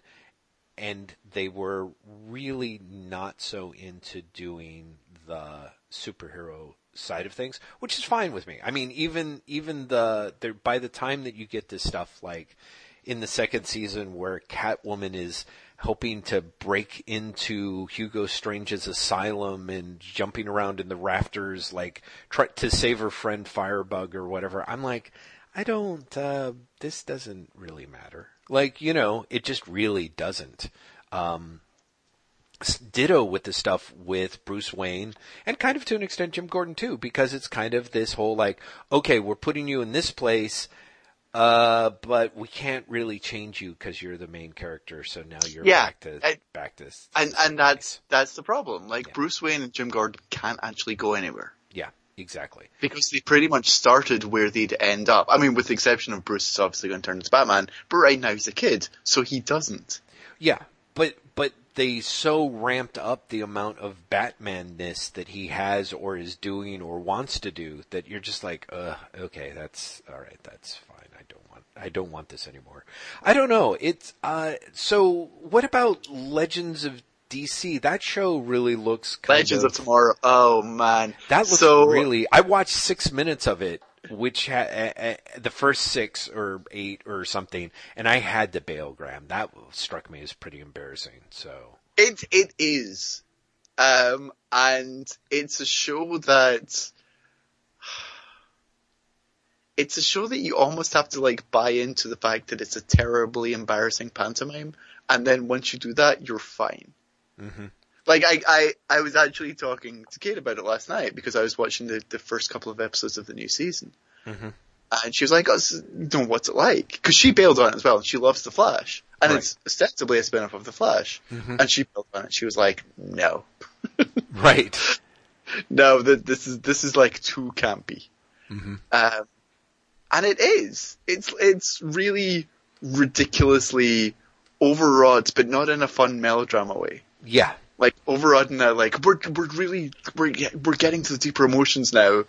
and they were really not so into doing the superhero side of things, which is fine with me. I mean, even even the, by the time that you get to stuff like in the second season where Catwoman is hoping to break into Hugo Strange's asylum and jumping around in the rafters like try to save her friend Firebug or whatever. I'm like, I don't, uh, this doesn't really matter. Like, you know, it just really doesn't. Um, ditto with the stuff with Bruce Wayne and kind of to an extent Jim Gordon too, because it's kind of this whole like, okay, we're putting you in this place, uh, but we can't really change you because you're the main character. So now you're Yeah, back to I- back to And and that's that's the problem. Like Yeah. Bruce Wayne and Jim Gordon can't actually go anywhere. yeah, exactly. Because they pretty much started where they'd end up. I mean, with the exception of Bruce is obviously going to turn into Batman, but right now he's a kid, so he doesn't. Yeah, but but they so ramped up the amount of Batmanness that he has or is doing or wants to do that you're just like, uh, okay, that's all right, that's fine. I don't want I don't want this anymore. I don't know. It's uh so what about Legends of DC? That show really looks kind Legends of Tomorrow. Oh man, that looks so, really. I watched six minutes of it, which ha- uh, uh, the first six or eight or something, and I had to bail. Graeme, that struck me as pretty embarrassing. So It it is, um, and it's a show that it's a show that you almost have to like buy into the fact that it's a terribly embarrassing pantomime, and then once you do that, you're fine. Mhm. Like I, I I was actually talking to Kate about it last night because I was watching the the first couple of episodes of the new season, Mhm. and she was like, "Oh, know, what's it like?" Because she bailed on it as well, and she loves the Flash, and Right. it's ostensibly a spin-off of the Flash. Mhm. And she built on it. She was like, "No, right, no, th- this is this is like too campy." Mhm. Um, and it is. It's it's really ridiculously overwrought, but not in a fun melodrama way. Yeah, Like overwrought in a like we're we're really we're we're getting to the deeper emotions now,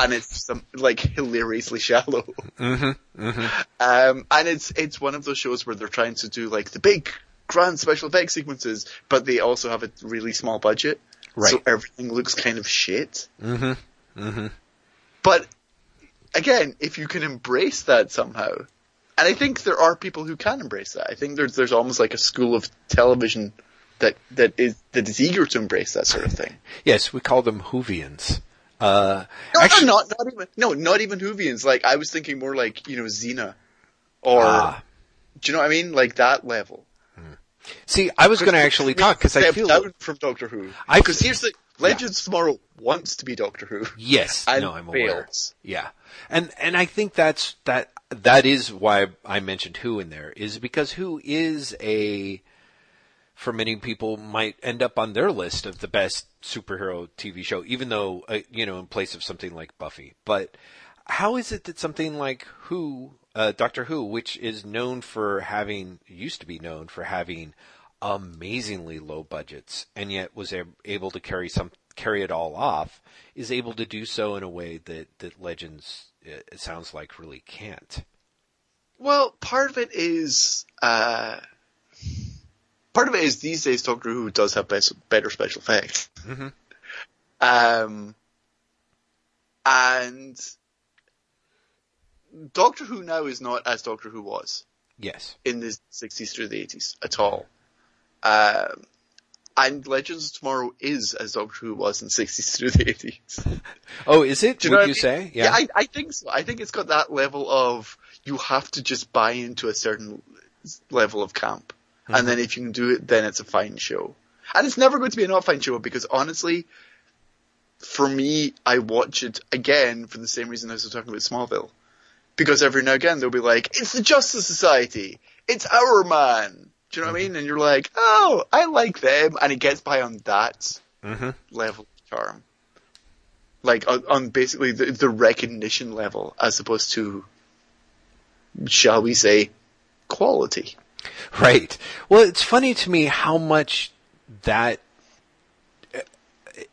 and it's some like hilariously shallow. hmm hmm Um, and it's it's one of those shows where they're trying to do like the big grand special effects sequences, but they also have a really small budget, Right. so everything looks kind of shit. hmm hmm But again, if you can embrace that somehow, and I think there are people who can embrace that. I think there's there's almost like a school of television that that is that is eager to embrace that sort of thing. Yes, we call them Whovians. Uh, No, actually, no, not not even no, not even Whovians. Like I was thinking more like you know Xena, or ah. do you know what I mean? Like that level. see, I was going to actually talk because I feel down from Doctor Who. I- Because here's the Legends of Tomorrow wants to be Doctor Who. yes, And no, I'm aware. fails. Yeah, and and I think that's that that is why I mentioned Who in there is because Who is a for many people might end up on their list of the best superhero TV show, even though uh, you know in place of something like Buffy. But how is it that something like Who, uh, Doctor Who, which is known for having used to be known for having amazingly low budgets and yet was able to carry some carry it all off is able to do so in a way that that Legends it sounds like really can't. Well, part of it is uh, part of it is these days Doctor Who does have best, better special effects. Mm-hmm. Um, and Doctor Who now is not as Doctor Who was. Yes. In the 60s through the 80s at all. Um, and Legends of Tomorrow is as Doctor Who was in the 60s through the 80s. Oh, is it? Do you Would you mean? say? Yeah. Yeah, I, I think so. I think it's got that level of you have to just buy into a certain level of camp. Mm-hmm. And then if you can do it, then it's a fine show. And it's never going to be a not fine show because honestly, for me, I watch it again for the same reason I was talking about Smallville. Because every now and again they'll be like, it's the Justice Society! It's our man! Do you know what I mean? And you're like, oh, I like them, and it gets by on that mm-hmm. level of charm. Like on, on basically the, the recognition level as opposed to, shall we say, quality. Right. Well, it's funny to me how much that.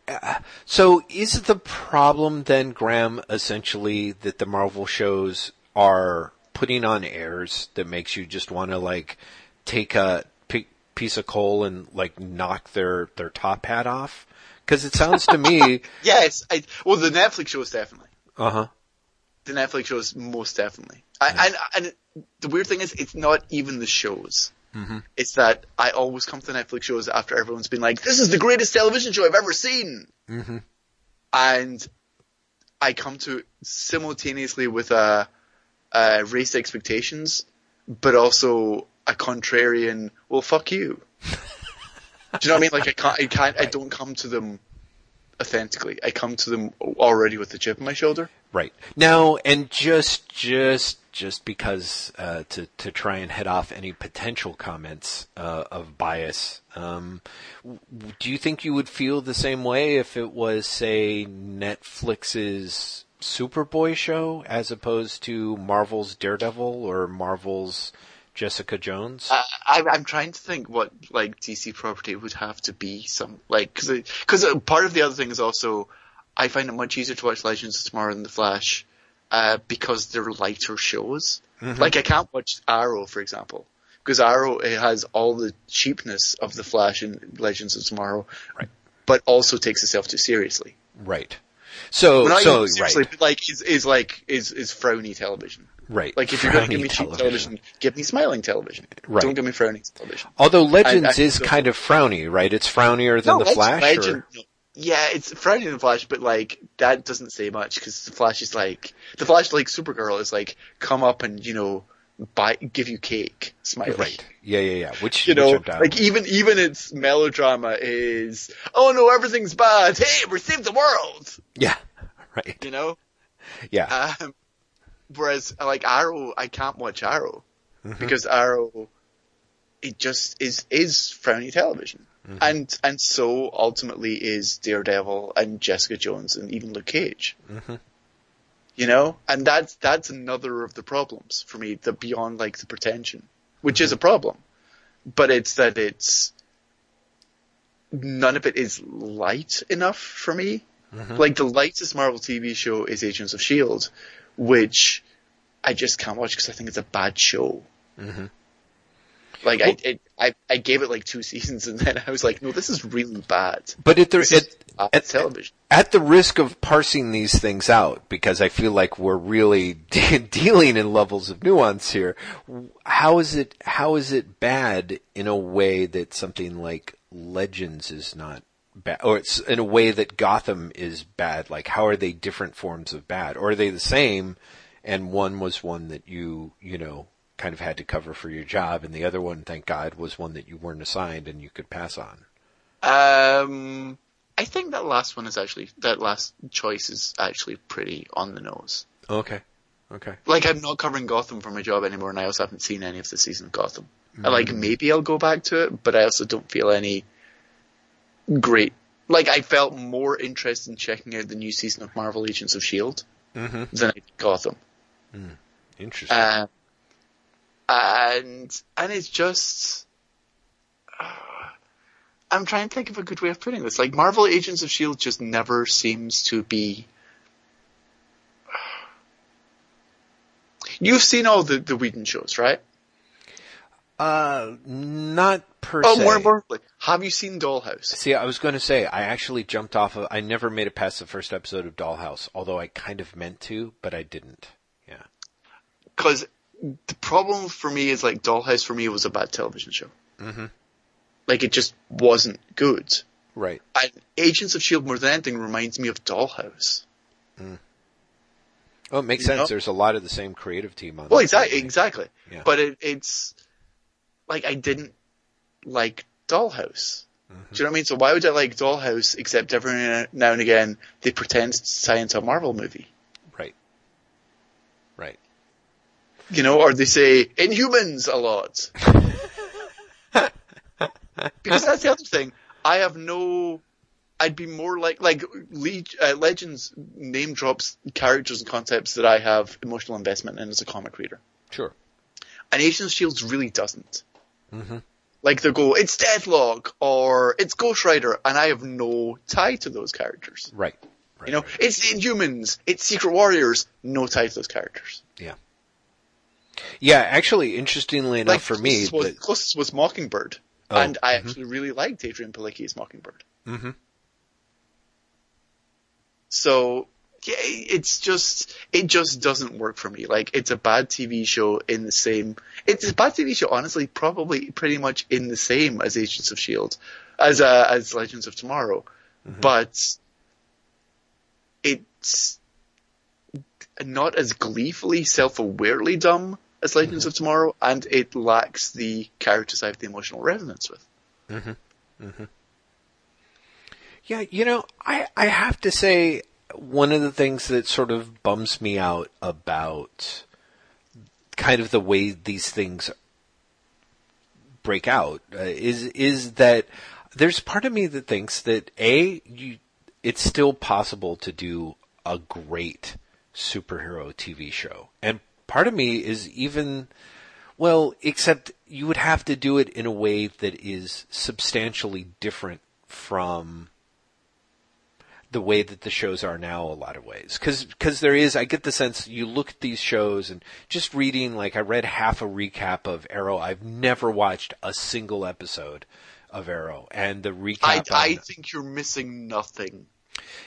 uh, So, is the problem then, Graeme, essentially that the Marvel shows are putting on airs that makes you just want to like take a p- piece of coal and like knock their their top hat off? Because it sounds to me, Yes, I, well the Netflix shows definitely. uh huh, The Netflix shows most definitely. I, and, and the weird thing is, it's not even the shows. Mhm. It's that I always come to Netflix shows after everyone's been like, this is the greatest television show I've ever seen! Mhm. And I come to it simultaneously with a, a raised expectations, but also a contrarian, well fuck you. Do you know what I mean? Like I can't, I can't, I don't come to them authentically. I come to them already with the chip on my shoulder. right now, and just just just because uh, to to try and head off any potential comments uh, of bias. Um, do you think you would feel the same way if it was, say, Netflix's Superboy show as opposed to Marvel's Daredevil or Marvel's Jessica Jones? Uh, I, I'm trying to think what like DC property would have to be some like because because part of the other thing is also I find it much easier to watch Legends of Tomorrow than The Flash uh, because they're lighter shows. Like I can't watch Arrow for example because Arrow it has all the cheapness of The Flash and Legends of Tomorrow, Right. but also takes itself too seriously. right. So Well, so right like is is like is is frowny television. Right. Like if you're going to give me cheap television, give me smiling television. Right. Don't give me frowny television. Although Legends I- I- is kind of frowny, right? It's frownier than the Legend- Flash. Legend- or? Yeah, it's Friday in the Flash, but like that doesn't say much because the Flash is like the Flash, like Supergirl, is like come up and you know buy give you cake, smiley. Right. Yeah, yeah, yeah. Which You which know, like even even its melodrama is oh no everything's bad. Hey, we saved the world. yeah. Right. You know. Yeah. Um, whereas like Arrow, I can't watch Arrow Mm-hmm. because Arrow, it just is is frowny television, Mm-hmm. and and so ultimately is Daredevil and Jessica Jones and even Luke Cage. Mhm. You know, and that's that's another of the problems for me. The beyond like the pretension, which is a problem, but it's that it's none of it is light enough for me. Like the lightest Marvel TV show is Agents of Shield, which I just can't watch because I think it's a bad show. Mhm. Like I, it, I, I gave it like two seasons and then I was like, no, this is really bad. But at the at, at, television. at the risk of parsing these things out, because I feel like we're really de- dealing in levels of nuance here. How is it? How is it bad in a way that something like Legends is not bad, or it's in a way that Gotham is bad? Like, how are they different forms of bad, or are they the same? And one was one that you, you know, kind of had to cover for your job, and the other one, thank God, was one that you weren't assigned and you could pass on. Um, I think that last one is actually that last choice is actually pretty on the nose. Okay. Okay. Like I'm not covering Gotham for my job anymore, and I also haven't seen any of the season of Gotham. I like maybe I'll go back to it, but I also don't feel any great. Like I felt more interested in checking out the new season of Marvel Agents of Shield Mm-hmm. than I did Gotham. Interesting. Um, and and it's just I'm trying to think of a good way of putting this. Like Marvel Agents of Shield just never seems to be. You've seen all the the Whedon shows, right? Uh, not per Oh, se. more importantly, have you seen Dollhouse? See, I was going to say, I actually jumped off of, I never made it past the first episode of Dollhouse, although I kind of meant to, but I didn't. Yeah. Because the problem for me is like Dollhouse for me was a bad television show. Mhm. Like it just wasn't good. Right. And Agents of Shield more than anything reminds me of Dollhouse. Oh, it makes You sense. know? There's a lot of the same creative team on Well, exactly, exactly. Yeah. But it, it's like I didn't like Dollhouse. Mm-hmm. Do you know what I mean? So why would I like Dollhouse except every now and again they pretend to tie into a Marvel movie? Right. Right. You know, or they say Inhumans a lot. because that's the other thing. I have no. I'd be more like like uh, Legends name drops characters and concepts that I have emotional investment in as a comic reader, Sure. and Agents of Shields really doesn't. Mhm. Like they go, it's Deathlok or it's Ghost Rider, and I have no tie to those characters. Right. right You know, right. it's the Inhumans, it's Secret Warriors, no tie to those characters. Yeah. Yeah, actually, interestingly enough Like for me, was, the- closest was Mockingbird, Oh, and I mhm. actually really liked Adrianne Palicki's Mockingbird. Mm-hmm. So it's just it just doesn't work for me. Like it's a bad TV show in the same. It's a bad TV show, honestly, probably pretty much in the same as Agents of Shield, as uh, as Legends of Tomorrow, mm-hmm. but it's not as gleefully self-awarely dumb as Legends mm-hmm. of Tomorrow, and it lacks the characters I have the emotional resonance with. Mm-hmm. Yeah, you know, I, I have to say one of the things that sort of bums me out about kind of the way these things break out uh, is is that there's part of me that thinks that a you it's still possible to do a great superhero TV show. And part of me is even well, except you would have to do it in a way that is substantially different from the way that the shows are now a lot of ways. Cause, cause there is, I get the sense you look at these shows and just reading, like I read half a recap of Arrow. I've never watched a single episode of Arrow and the recap. I on- think you're missing nothing.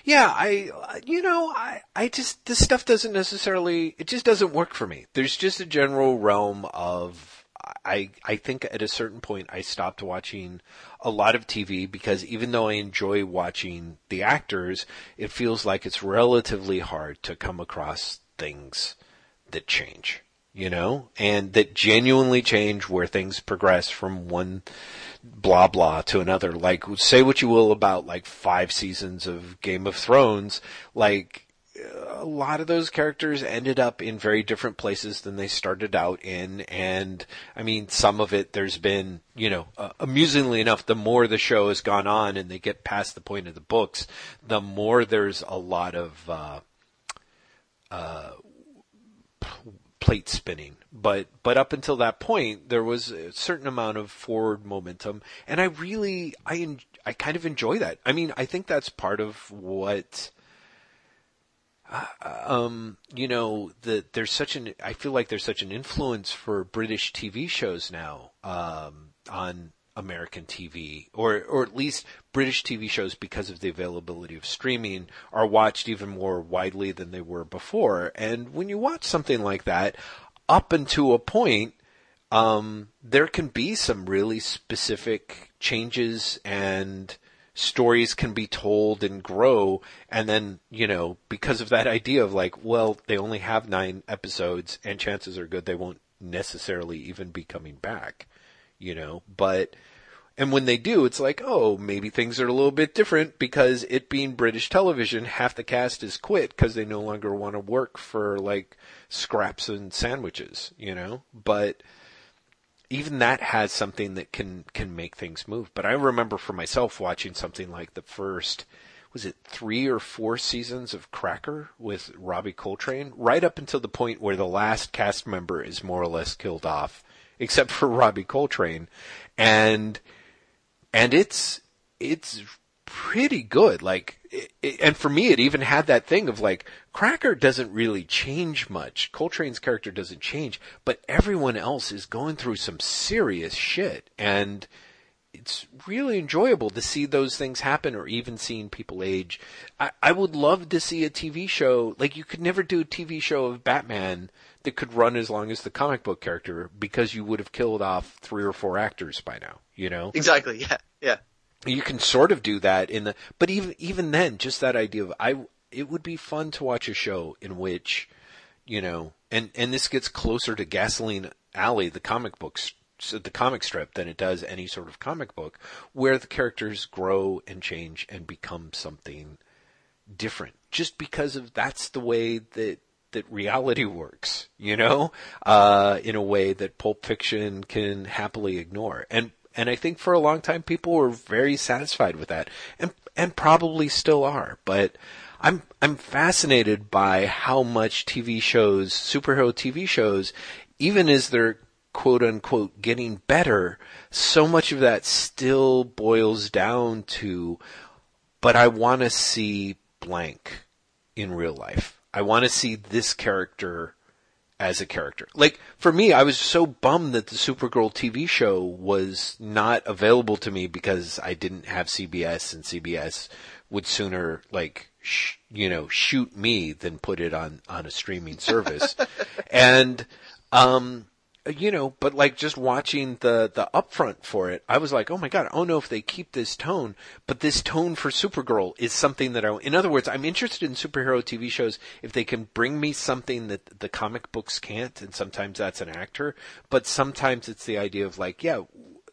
yeah, I, you know, I, I just, this stuff doesn't necessarily, it just doesn't work for me. There's just a general realm of, I, I think at a certain point I stopped watching a lot of TV because even though I enjoy watching the actors, it feels like it's relatively hard to come across things that change, you know, and that genuinely change where things progress from one blah blah to another. Like, say what you will about like five seasons of Game of Thrones, like, a lot of those characters ended up in very different places than they started out in. And I mean, some of it, there's been, you know, uh, amusingly enough, the more the show has gone on and they get past the point of the books, the more there's a lot of, uh, uh, plate spinning. But, but up until that point, there was a certain amount of forward momentum. And I really, I, en- I kind of enjoy that. I mean, I think that's part of what, um, you know, the, there's such an, I feel like there's such an influence for British TV shows now, um, on American TV, or, or at least British TV shows because of the availability of streaming are watched even more widely than they were before. And when you watch something like that, up until a point, um, there can be some really specific changes and stories can be told and grow. And then, you know, because of that idea of like, well, they only have nine episodes and chances are good they won't necessarily even be coming back, you know, but, and when they do, it's like, oh, maybe things are a little bit different because it being British television, half the cast is quit because they no longer want to work for like scraps and sandwiches, you know, but, even that has something that can can make things move. But I remember for myself watching something like the first was it three or four seasons of Cracker with Robbie Coltrane, right up until the point where the last cast member is more or less killed off, except for Robbie Coltrane, and and it's it's pretty good. Like, and for me, it even had that thing of like, Cracker doesn't really change much. Coltrane's character doesn't change, but everyone else is going through some serious shit, and it's really enjoyable to see those things happen or even seeing people age. I, I would love to see a TV show, like you could never do a TV show of Batman that could run as long as the comic book character because you would have killed off three or four actors by now, you know? Exactly, yeah, yeah. You can sort of do that in the, but even, even then, just that idea of, I, it would be fun to watch a show in which, you know, and, and this gets closer to Gasoline Alley, the comic books the comic strip than it does any sort of comic book where the characters grow and change and become something different just because of that's the way that that reality works, you know, uh, in a way that Pulp Fiction can happily ignore. And and I think for a long time people were very satisfied with that, and and probably still are. But I'm I'm fascinated by how much TV shows, superhero TV shows, even as they're quote unquote getting better, so much of that still boils down to, but I want to see blank in real life. I want to see this character as a character. Like for me, I was so bummed that the Supergirl TV show was not available to me because I didn't have CBS and CBS would sooner like sh- you know shoot me than put it on on a streaming service. and um you know, but like just watching the the upfront for it, I was like, oh my god, I don't know if they keep this tone, but this tone for Supergirl is something that I. In other words, I'm interested in superhero TV shows if they can bring me something that the comic books can't, and sometimes that's an actor, but sometimes it's the idea of like, yeah,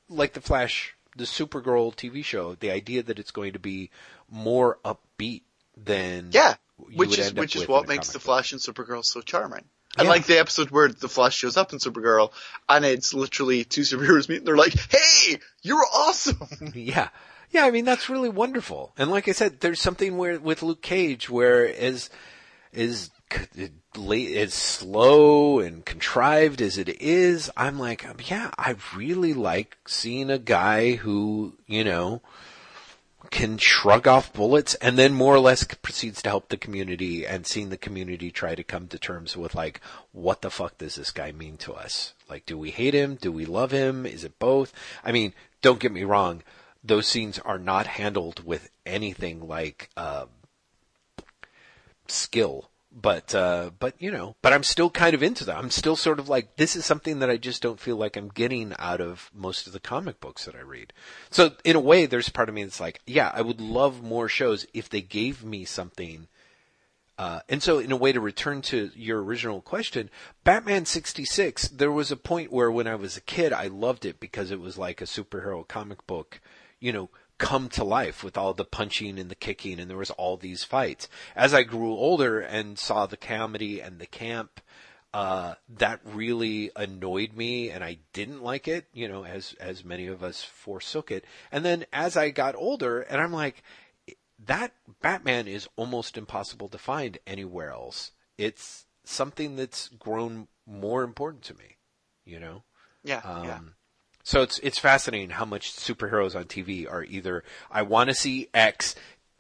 like the Flash, the Supergirl TV show, the idea that it's going to be more upbeat than yeah, which is which is what makes the Flash and Supergirl so charming. I Yeah. like the episode where the Flash shows up in Supergirl, and it's literally two superheroes meeting. They're like, "Hey, you're awesome!" Yeah. Yeah, I mean that's really wonderful. And like I said, there's something where with Luke Cage where as late as slow and contrived as it is, I'm like, yeah, I really like seeing a guy who, you know, can shrug off bullets and then more or less proceeds to help the community and seeing the community try to come to terms with like, what the fuck does this guy mean to us? Like, do we hate him? Do we love him? Is it both? I mean, don't get me wrong. Those scenes are not handled with anything like, uh, skill. But, uh, but, you know, but I'm still kind of into that. I'm still sort of like, this is something that I just don't feel like I'm getting out of most of the comic books that I read. So in a way, there's part of me that's like, yeah, I would love more shows if they gave me something uh, and so, in a way to return to your original question, Batman 66, there was a point where when I was a kid, I loved it because it was like a superhero comic book, you know, come to life with all the punching and the kicking and there was all these fights. As I grew older and saw the comedy and the camp, uh, that really annoyed me and I didn't like it, you know, as, as many of us forsook it. And then as I got older and I'm like, that Batman is almost impossible to find anywhere else. It's something that's grown more important to me, you know? Yeah, Um, yeah. So it's it's fascinating how much superheroes on TV are either I want to see X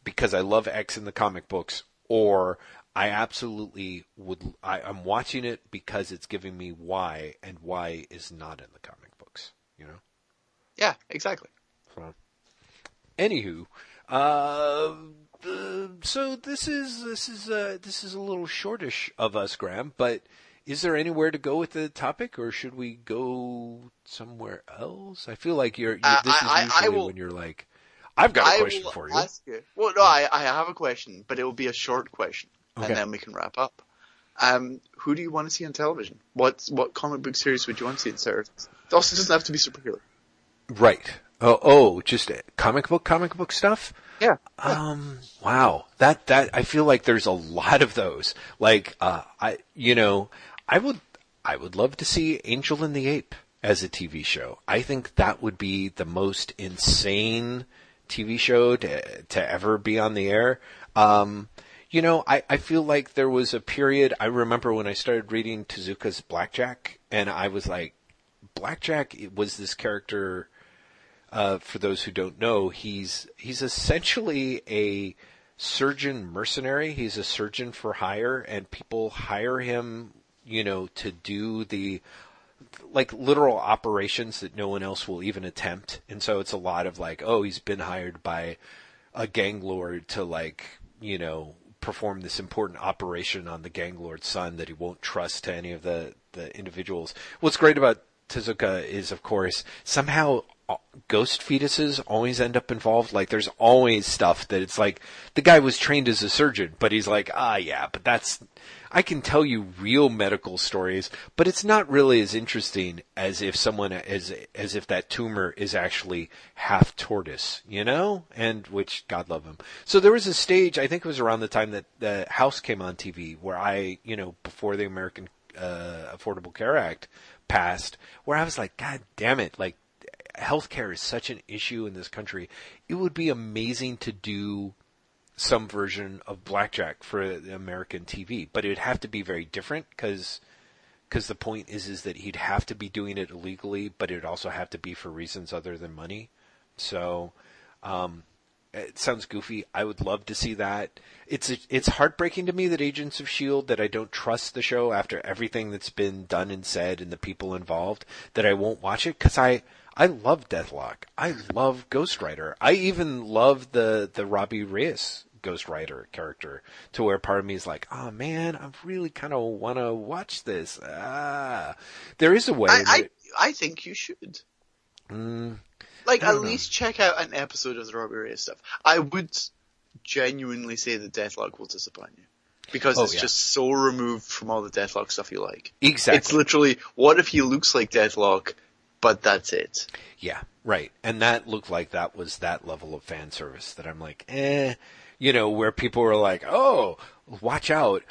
because I love X in the comic books, or I absolutely would. I, I'm watching it because it's giving me Y, and Y is not in the comic books. You know. Yeah, exactly. So, anywho, uh, uh, so this is this is uh, this is a little shortish of us, Graeme. But is there anywhere to go with the topic, or should we go somewhere else? I feel like you're. you're Uh, this is I- I- I usually will- when you're like, I've got a question for you. ask you. Well, no, I, I have a question, but it will be a short question, Okay. and then we can wrap up. Um, who do you want to see on television? What what comic book series would you want to see in series? It also doesn't have to be superhero. Right. Oh, oh, just comic book, comic book stuff. Yeah. Um, wow. That, that, I feel like there's a lot of those. Like, uh, I, you know, I would, I would love to see Angel and the Ape as a TV show. I think that would be the most insane TV show to, to ever be on the air. Um, you know, I, I feel like there was a period, I remember when I started reading Tezuka's Blackjack, and I was like, Blackjack was this character, uh, for those who don't know, he's he's essentially a surgeon mercenary. He's a surgeon for hire, and people hire him, you know, to do the like literal operations that no one else will even attempt. And so it's a lot of like, oh, he's been hired by a gang lord to like, you know, perform this important operation on the gang lord's son that he won't trust to any of the, the individuals. What's great about Tezuka is, of course, somehow uh, ghost fetuses always end up involved. Like there's always stuff that it's like the guy was trained as a surgeon, but he's like, ah, yeah, but that's I can tell you real medical stories, but it's not really as interesting as if someone as as if that tumor is actually half tortoise, you know, and which God love him. So there was a stage, I think it was around the time that the House came on TV, where I, you know, before the American uh, Affordable Care Act passed, where I was like, God damn it, like healthcare is such an issue in this country. It would be amazing to do some version of blackjack for American TV, but it would have to be very different because because the point is is that he'd have to be doing it illegally, but it'd also have to be for reasons other than money. So um, it sounds goofy. I would love to see that. It's it's heartbreaking to me that Agents of Shield that I don't trust the show after everything that's been done and said and the people involved that I won't watch it because I I love Deathlok. I love Ghost Rider. I even love the the Robbie Reyes Ghost Rider character to where part of me is like, oh man, I really kind of want to watch this. Ah, there is a way. I, I, I think you should. Mm, Like, at know. least check out an episode of the Robbie Reyes stuff. I would genuinely say the Deathlok will disappoint you. Because Oh, it's yeah. just so removed from all the Deathlok stuff you like. exactly. It's literally, what if he looks like Deathlok, but that's it? Yeah, right. And that looked like that was that level of fan service that I'm like, eh, you know, where people were like, oh, watch out.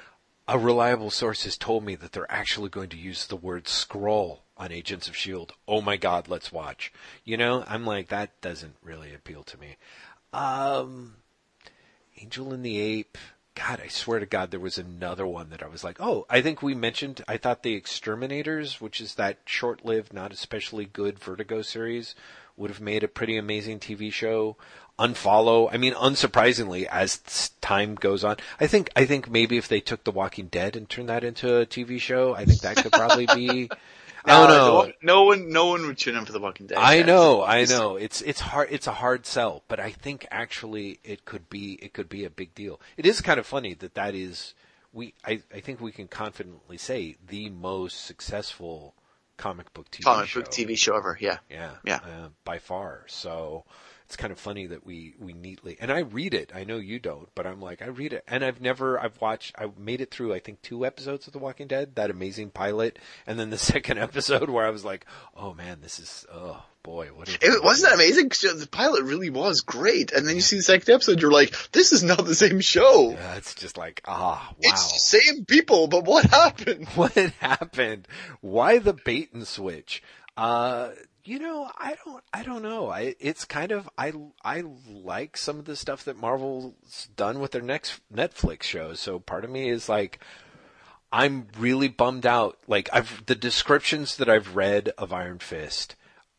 A reliable source has told me that they're actually going to use the word scroll on Agents of S.H.I.E.L.D. Oh my God, let's watch. You know, I'm like, that doesn't really appeal to me. Um, Angel and the Ape. God, I swear to God, there was another one that I was like, oh, I think we mentioned, I thought The Exterminators, which is that short lived, not especially good Vertigo series, would have made a pretty amazing TV show. Unfollow, I mean, unsurprisingly, as time goes on, I think, I think maybe if they took The Walking Dead and turned that into a TV show, I think that could probably be, I don't know. No one, no one, no one would tune in for The Walking Dead. I know, I know. It's it's hard. It's a hard sell, but I think actually it could be it could be a big deal. It is kind of funny that that is we. I I think we can confidently say the most successful comic book TV Comic show. book TV show ever, yeah. Yeah, Yeah. uh, by far. So it's kind of funny that we we neatly and I read it. I know you don't, but I'm like I read it, and I've never I've watched I made it through I think two episodes of The Walking Dead, that amazing pilot, and then the second episode where I was like, oh man, this is oh boy, what It wasn't that amazing? The pilot really was great, and then you see the second episode, you're like, "This is not the same show. Yeah, it's just like ah wow. It's the same people, but what happened?" what happened? Why the bait and switch? Uh, you know, I don't, I don't know. I, it's kind of, I, I like some of the stuff that Marvel's done with their next Netflix shows. So part of me is like, I'm really bummed out. Like I've, the descriptions that I've read of Iron Fist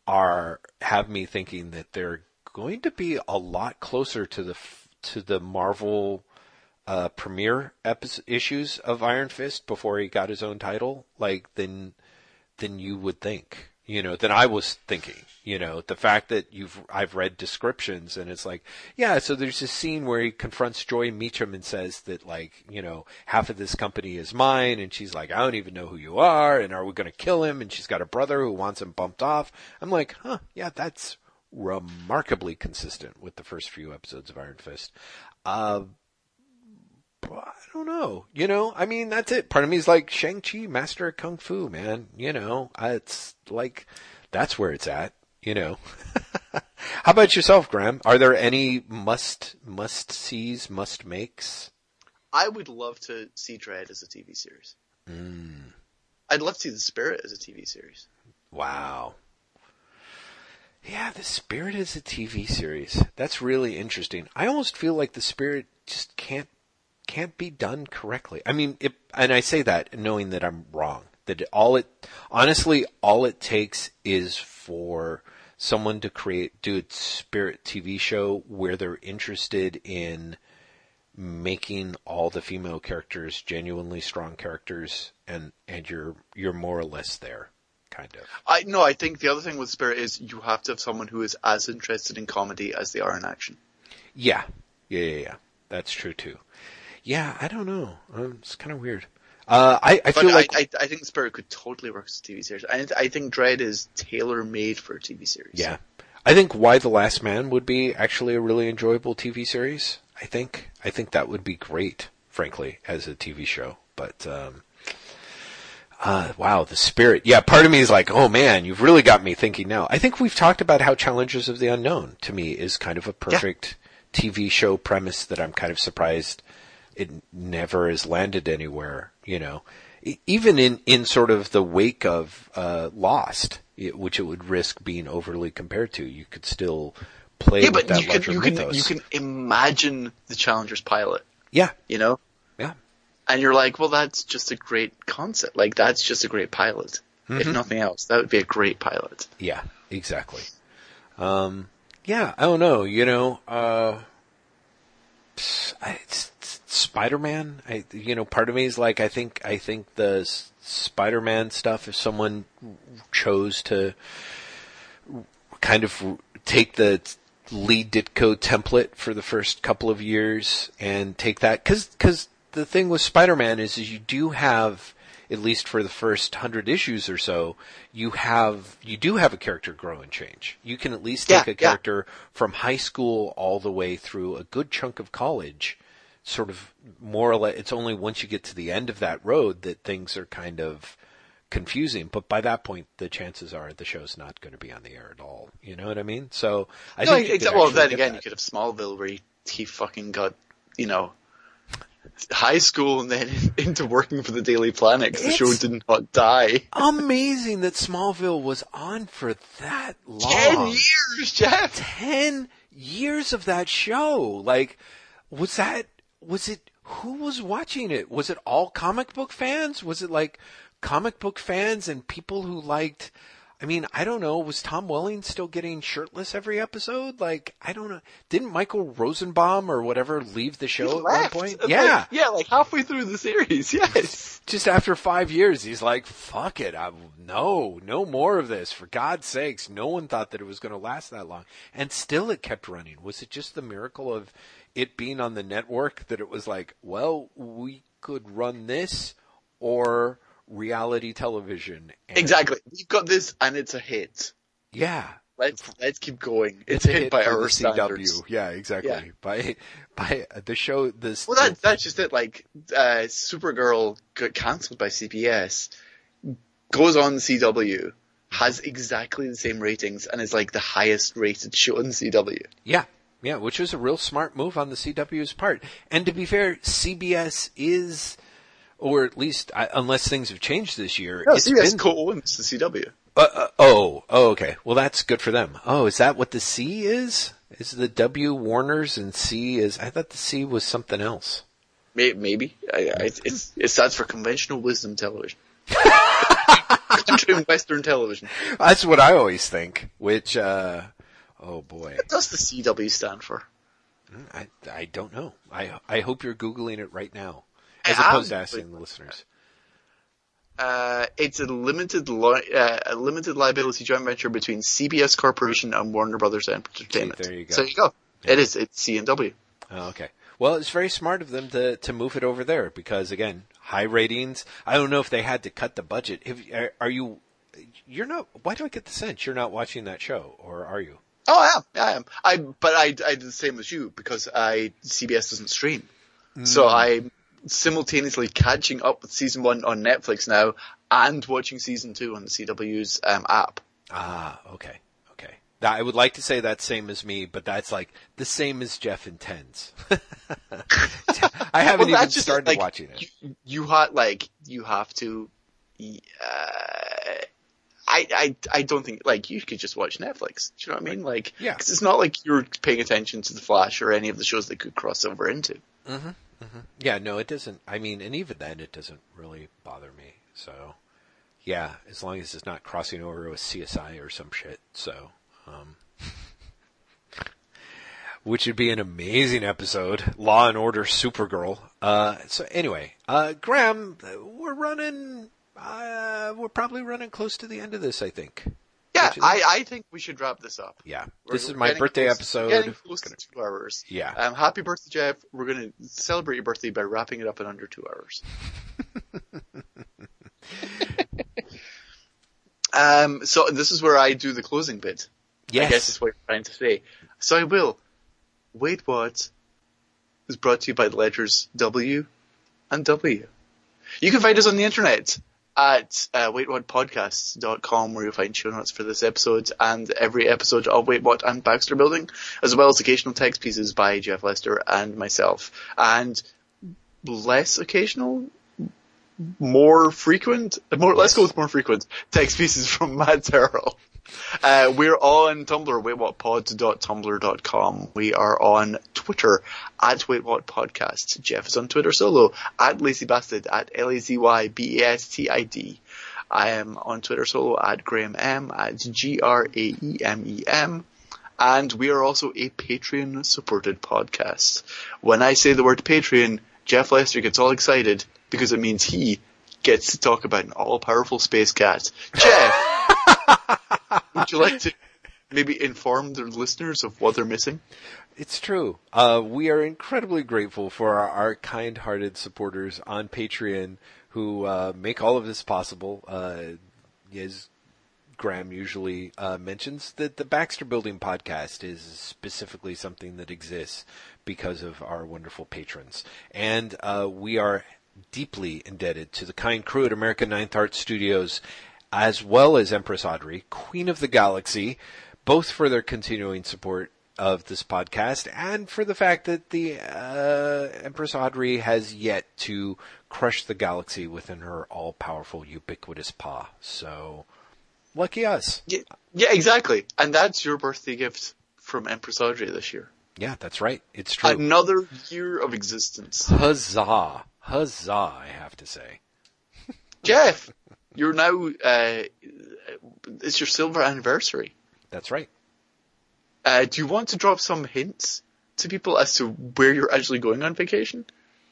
are, have me thinking that they're going to be a lot closer to the, to the Marvel, uh, premiere epi- issues of Iron Fist before he got his own title, like than than you would think. You know, than I was thinking. You know, the fact that you've I've read descriptions and it's like, yeah. So there's this scene where he confronts Joy Meachum and says that like, you know, half of this company is mine, and she's like, I don't even know who you are, and are we to kill him? And she's got a brother who wants him bumped off. I'm like, huh, yeah, that's remarkably consistent with the first few episodes of Iron Fist. Uh, don't know. You know, I mean, that's it. Part of me is like Shang-Chi, master of kung fu, man. You know, it's like, that's where it's at, you know. How about yourself, Graeme? Are there any must, must sees, must makes? I would love to see Dread as a TV series. Mm, I'd love to see The Spirit as a TV series. wow. Yeah, The Spirit is a TV series. That's really interesting. I almost feel like The Spirit just can't can't be done correctly. I mean, it, and I say that knowing that I'm wrong. That all it, honestly, all it takes is for someone to create do a spirit TV show where they're interested in making all the female characters genuinely strong characters and and you're you're more or less there kind of I no, I think the other thing with Spirit is you have to have someone who is as interested in comedy as they are in action. yeah yeah yeah yeah that's true too yeah i don't know um, it's kind of weird uh i i feel like I, I think Spirit could totally work as a TV series. I, I think Dread is tailor made for a TV series. Yeah. I think Y the Last Man would be actually a really enjoyable TV series. I think. I think that would be great, frankly, as a TV show. But, um, uh, wow, the spirit. Yeah, part of me is like, oh man, you've really got me thinking now. I think we've talked about how Challengers of the Unknown to me is kind of a perfect TV show premise that I'm kind of surprised it never has landed anywhere, you know. Even in, in sort of the wake of uh, Lost, it, which it would risk being overly compared to, you could still play Yeah, but that you can you can you can imagine the Challengers pilot. yeah, You know, yeah, and you're like, well, that's just a great concept. Like that's just a great pilot. Mm-hmm. If nothing else, that would be a great pilot. yeah, exactly. Um, yeah, I don't know, you know, uh, I, it's Spider-Man. I, you know, part of me is like, I think, I think the Spider-Man stuff, if someone chose to kind of take the Lee Ditko template for the first couple of years and take that, cause, cause the thing with Spider-Man is, is you do have, at least for the first hundred issues or so, you have, you do have a character grow and change. You can at least Yeah, take a yeah. character from high school all the way through a good chunk of college, sort of more or less, it's only once you get to the end of that road that things are kind of confusing. But by that point, the chances are the show's not going to be on the air at all. You know what I mean? So I No, think you exa- well, then again, that. you could have Smallville where he, he fucking got, you know, high school and then into working for the Daily Planet 'cause the show did not die. Amazing that Smallville was on for that long. Ten years, Jeff. 10 years of that show. Like, was that, was it, who was watching it? Was it all comic book fans? Was it like comic book fans and people who liked, I mean, I don't know, was Tom Welling still getting shirtless every episode? Like, I don't know. Didn't Michael Rosenbaum or whatever leave the show at one point? Like, Yeah. yeah, like halfway through the series. Yes. just after five years, he's like, fuck it. I, no, no more of this. For God's sakes. No one thought that it was going to last that long. And still it kept running. Was it just the miracle of it being on the network that it was like, well, we could run this or reality television? And Exactly. We've got this and it's a hit. Yeah. Let's let's keep going. It's, a hit, by for our the standards. CW. Yeah, exactly. Yeah. By, by the show, this. Well, that, that's just it. Like, uh, Supergirl got cancelled by CBS, goes on CW, has exactly the same ratings, and is like the highest rated show on CW. Yeah, yeah, which was a real smart move on the CW's part. And to be fair, CBS is, or at least unless things have changed this year, No, it's CBS been. co-owns the CW. Uh, uh, oh, oh, okay. Well, that's good for them. Oh, is that what the C is? Is the W Warner's and C is? I thought the C was something else. Maybe. I, I, it's, it stands for conventional wisdom television. Country and Western television. That's what I always think. Which, uh, oh boy, What does the CW stand for? I I don't know. I I hope you're googling it right now, as I opposed to asking the listeners. Uh, it's a limited li- uh, a limited liability joint venture between CBS Corporation and Warner Brothers Entertainment. there you go. So there you go. It is. It's C and W. Oh, okay. Well, it's very smart of them to to move it over there because again, high ratings. I don't know if they had to cut the budget. If are, are you? You're not. Why do I get the sense you're not watching that show, or are you? Oh, I am. I am. I but I I did the same as you because I CBS doesn't stream, so I'm simultaneously catching up with season one on Netflix now and watching season two on the CW's um, app. Ah, okay, okay. Now, I would like to say that same as me, but that's like the same as Jeff intends. I haven't Well, even started like, watching it. You, you have like you have to. Uh, I I I don't think like you could just watch Netflix. Do you know what I mean? Like, Yeah. because it's not like you're paying attention to the Flash or any of the shows that could cross over into. Yeah, no, it doesn't. I mean, and even then, it doesn't really bother me. So, yeah, as long as it's not crossing over with CSI or some shit. So, Um, which would be an amazing episode. Law and Order Supergirl. Uh, so anyway, uh, Graeme, we're running, uh, we're probably running close to the end of this, I think. Yeah, is- I, I think we should wrap this up. Yeah. We're- this is my birthday close- episode. Getting close to two hours. Yeah. Um, happy birthday, Jeff. We're gonna celebrate your birthday by wrapping it up in under two hours. um, so this is where I do the closing bit. Yes. I guess is what you're trying to say. So I will. Wait, what? Is brought to you by the letters W and W. You can find us on the internet at uh, waitwhatpodcasts.com where you'll find show notes for this episode and every episode of Wait What and Baxter Building, as well as occasional text pieces by Jeff Lester and myself. And less occasional, more frequent, more, let's go with more frequent text pieces from Matt Terrell. Uh, we're on Tumblr, waitwhatpod.tumblr.com. We are on Twitter at waitwhatpodcast. Jeff is on Twitter solo at lazybastid at L-A-Z-Y-B-A-S-T-I-D. I am on Twitter solo at Graeme M at G-R-A-E-M-E-M. And we are also a Patreon supported podcast. When I say the word Patreon, Jeff Lester gets all excited because it means he gets to talk about an all powerful space cat. Jeff! Would you like to maybe inform the listeners of what they're missing? It's true. Uh, we are incredibly grateful for our, our kind-hearted supporters on Patreon who uh, make all of this possible. Uh, as Graeme usually uh, mentions, that the Baxter Building podcast is specifically something that exists because of our wonderful patrons, and uh, we are deeply indebted to the kind crew at American Ninth Art Studios, as well as Empress Audrey, Queen of the Galaxy, both for their continuing support of this podcast and for the fact that the uh, Empress Audrey has yet to crush the galaxy within her all-powerful, ubiquitous paw. So, lucky us. Yeah, yeah, exactly. And that's your birthday gift from Empress Audrey this year. Yeah, that's right. It's true. Another year of existence. Huzzah! Huzzah! I have to say. Jeff, you're now, uh, it's your silver anniversary. That's right. Uh, do you want to drop some hints to people as to where you're actually going on vacation?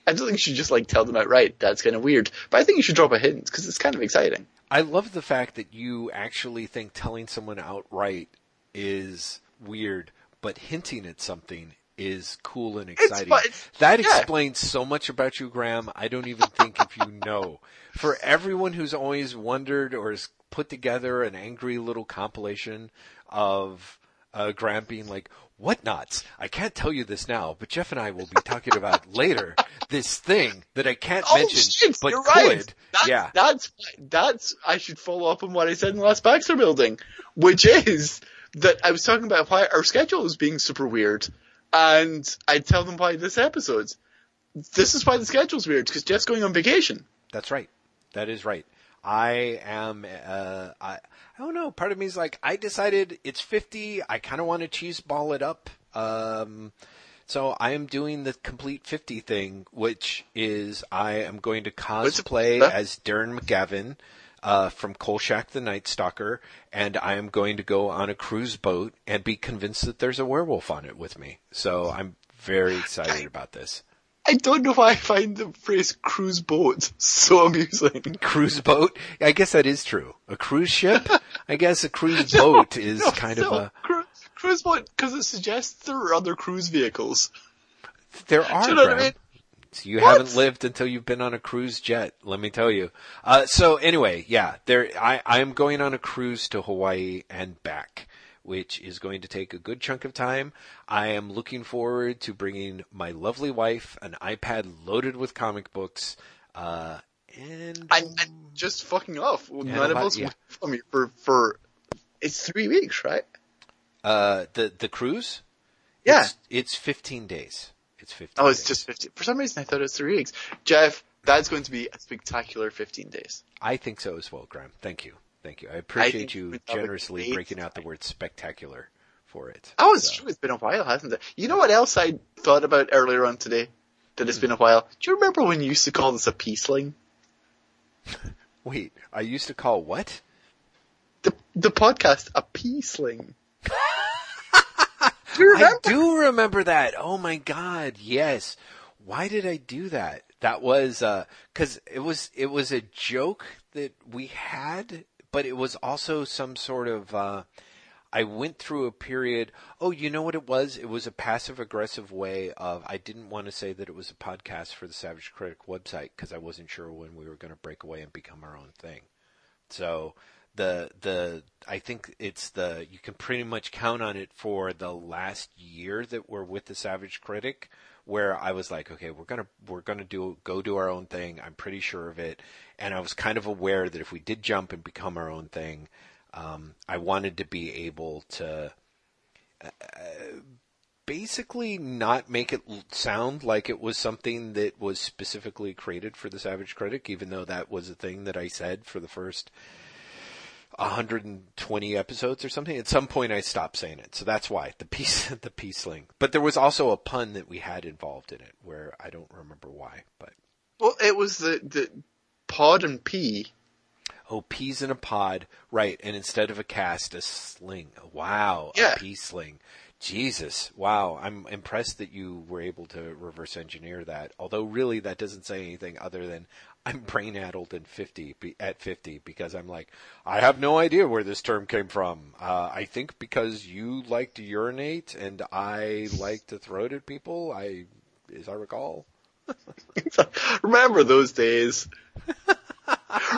I don't think you should just like tell them outright. That's kind of weird. But I think you should drop a hint because it's kind of exciting. I love the fact that you actually think telling someone outright is weird, but hinting at something is cool and exciting. fun. That Yeah. explains so much about you, Graeme. I don't even think if you know. For everyone who's always wondered or has put together an angry little compilation of uh, Graeme being like, what nuts? I can't tell you this now, but Jeff and I will be talking about later this thing that I can't Oh mention, shit, but you're could. right. That's, yeah. that's that's I should follow up on what I said in the last Baxter building, which is that I was talking about why our schedule is being super weird, and I tell them why this episode. This is why the schedule's weird because Jeff's going on vacation. That's right. That is right. I am, uh, I, I don't know. Part of me is like, I decided it's 50. I kind of want to cheese ball it up. Um, so I am doing the complete 50 thing, which is I am going to cosplay as Darren McGavin, uh, from Kolchak the Night Stalker, and I am going to go on a cruise boat and be convinced that there's a werewolf on it with me. So I'm very excited about this. I don't know why I find the phrase cruise boat so amusing. cruise boat. I guess that is true. A cruise ship. I guess a cruise boat is No, kind no, of a. cru- cruise boat because it suggests there are other cruise vehicles. There are. Do you know what I Graeme. Mean? You What? haven't lived until you've been on a cruise jet. Let me tell you. Uh, so anyway, yeah, there. I I am going on a cruise to Hawaii and back, which is going to take a good chunk of time. I am looking forward to bringing my lovely wife an iPad loaded with comic books. Uh, and And, and just fucking off. Well, Yeah, None of us yeah. will from you for for it's three weeks, right? uh, the the cruise. Yeah. It's, it's 15 days. It's 15. Oh, it's days. just 15. For some reason, I thought it was three weeks. Jeff, that's going to be a spectacular 15 days. I think so as well, Graeme. Thank you. Thank you. I appreciate you have a generously breaking out the word spectacular for it. Oh, it's So, true. It's been a while, hasn't it? You know what else I thought about earlier on today? That it's hmm. been a while. Do you remember when you used to call this a peaceling? Wait, I used to call what? The the podcast a peaceling. You I do remember that. Oh my god, yes. Why did I do that? That was because it was it was a joke that we had, but it was also some sort of. Uh, I went through a period. Oh, you know what it was? It was a passive aggressive way of. I didn't want to say that it was a podcast for the Savage Critic website because I wasn't sure when we were going to break away and become our own thing. So the the I think it's the you can pretty much count on it for the last year that we're with the Savage Critic where I was like, okay, we're gonna we're gonna do go do our own thing. I'm pretty sure of it, and I was kind of aware that if we did jump and become our own thing, um, I wanted to be able to. Uh, basically not make it sound like it was something that was specifically created for the Savage Critic, even though that was a thing that I said for the first 120 episodes or something. At some point, I stopped saying it, so that's why the piece, the piece link. But there was also a pun that we had involved in it, where I don't remember why. But Well, it was the the pod and P. oh, peas in a pod, right? And instead of a cast, a sling. Wow, Yeah. a pea sling. Jesus, wow! I'm impressed that you were able to reverse engineer that. Although, really, that doesn't say anything other than I'm brain addled in 50 at 50 because I'm like, I have no idea where this term came from. Uh, I think because you like to urinate and I like to throw it at people. I, as I recall. Remember those days?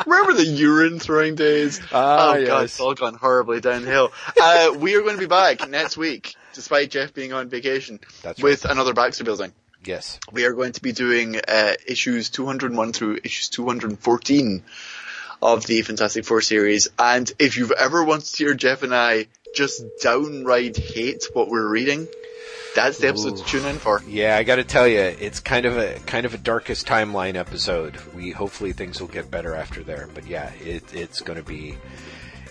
Remember the urine throwing days? Ah, oh god, yes. it's all gone horribly downhill. Uh, we are going to be back next week, despite Jeff being on vacation, That's with another Baxter building. Yes. We are going to be doing uh, issues 201 through issues 214 of the Fantastic Four series. And if you've ever wanted to hear Jeff and I just downright hate what we're reading, that's the episode to tune in for. Yeah, I got to tell you, it's kind of a kind of a darkest timeline episode. We hopefully things will get better after there, but yeah, it, it's going to be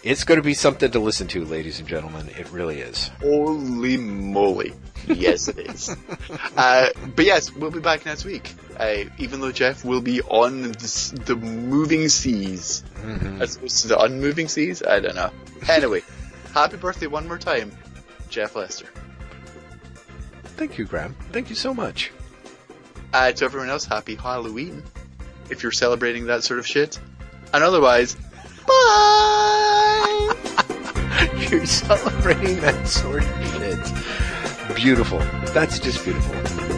it's going to be something to listen to, ladies and gentlemen. It really is. Holy moly. Yes, it is. uh, but yes, we'll be back next week. Uh, even though Jeff will be on the, the moving seas, as opposed to the unmoving seas, I don't know. Anyway, happy birthday one more time, Jeff Lester. Thank you, Graeme. Thank you so much. Uh, to everyone else, happy Halloween, if you're celebrating that sort of shit. And otherwise, bye! You're celebrating that sort of shit. Beautiful. That's just beautiful.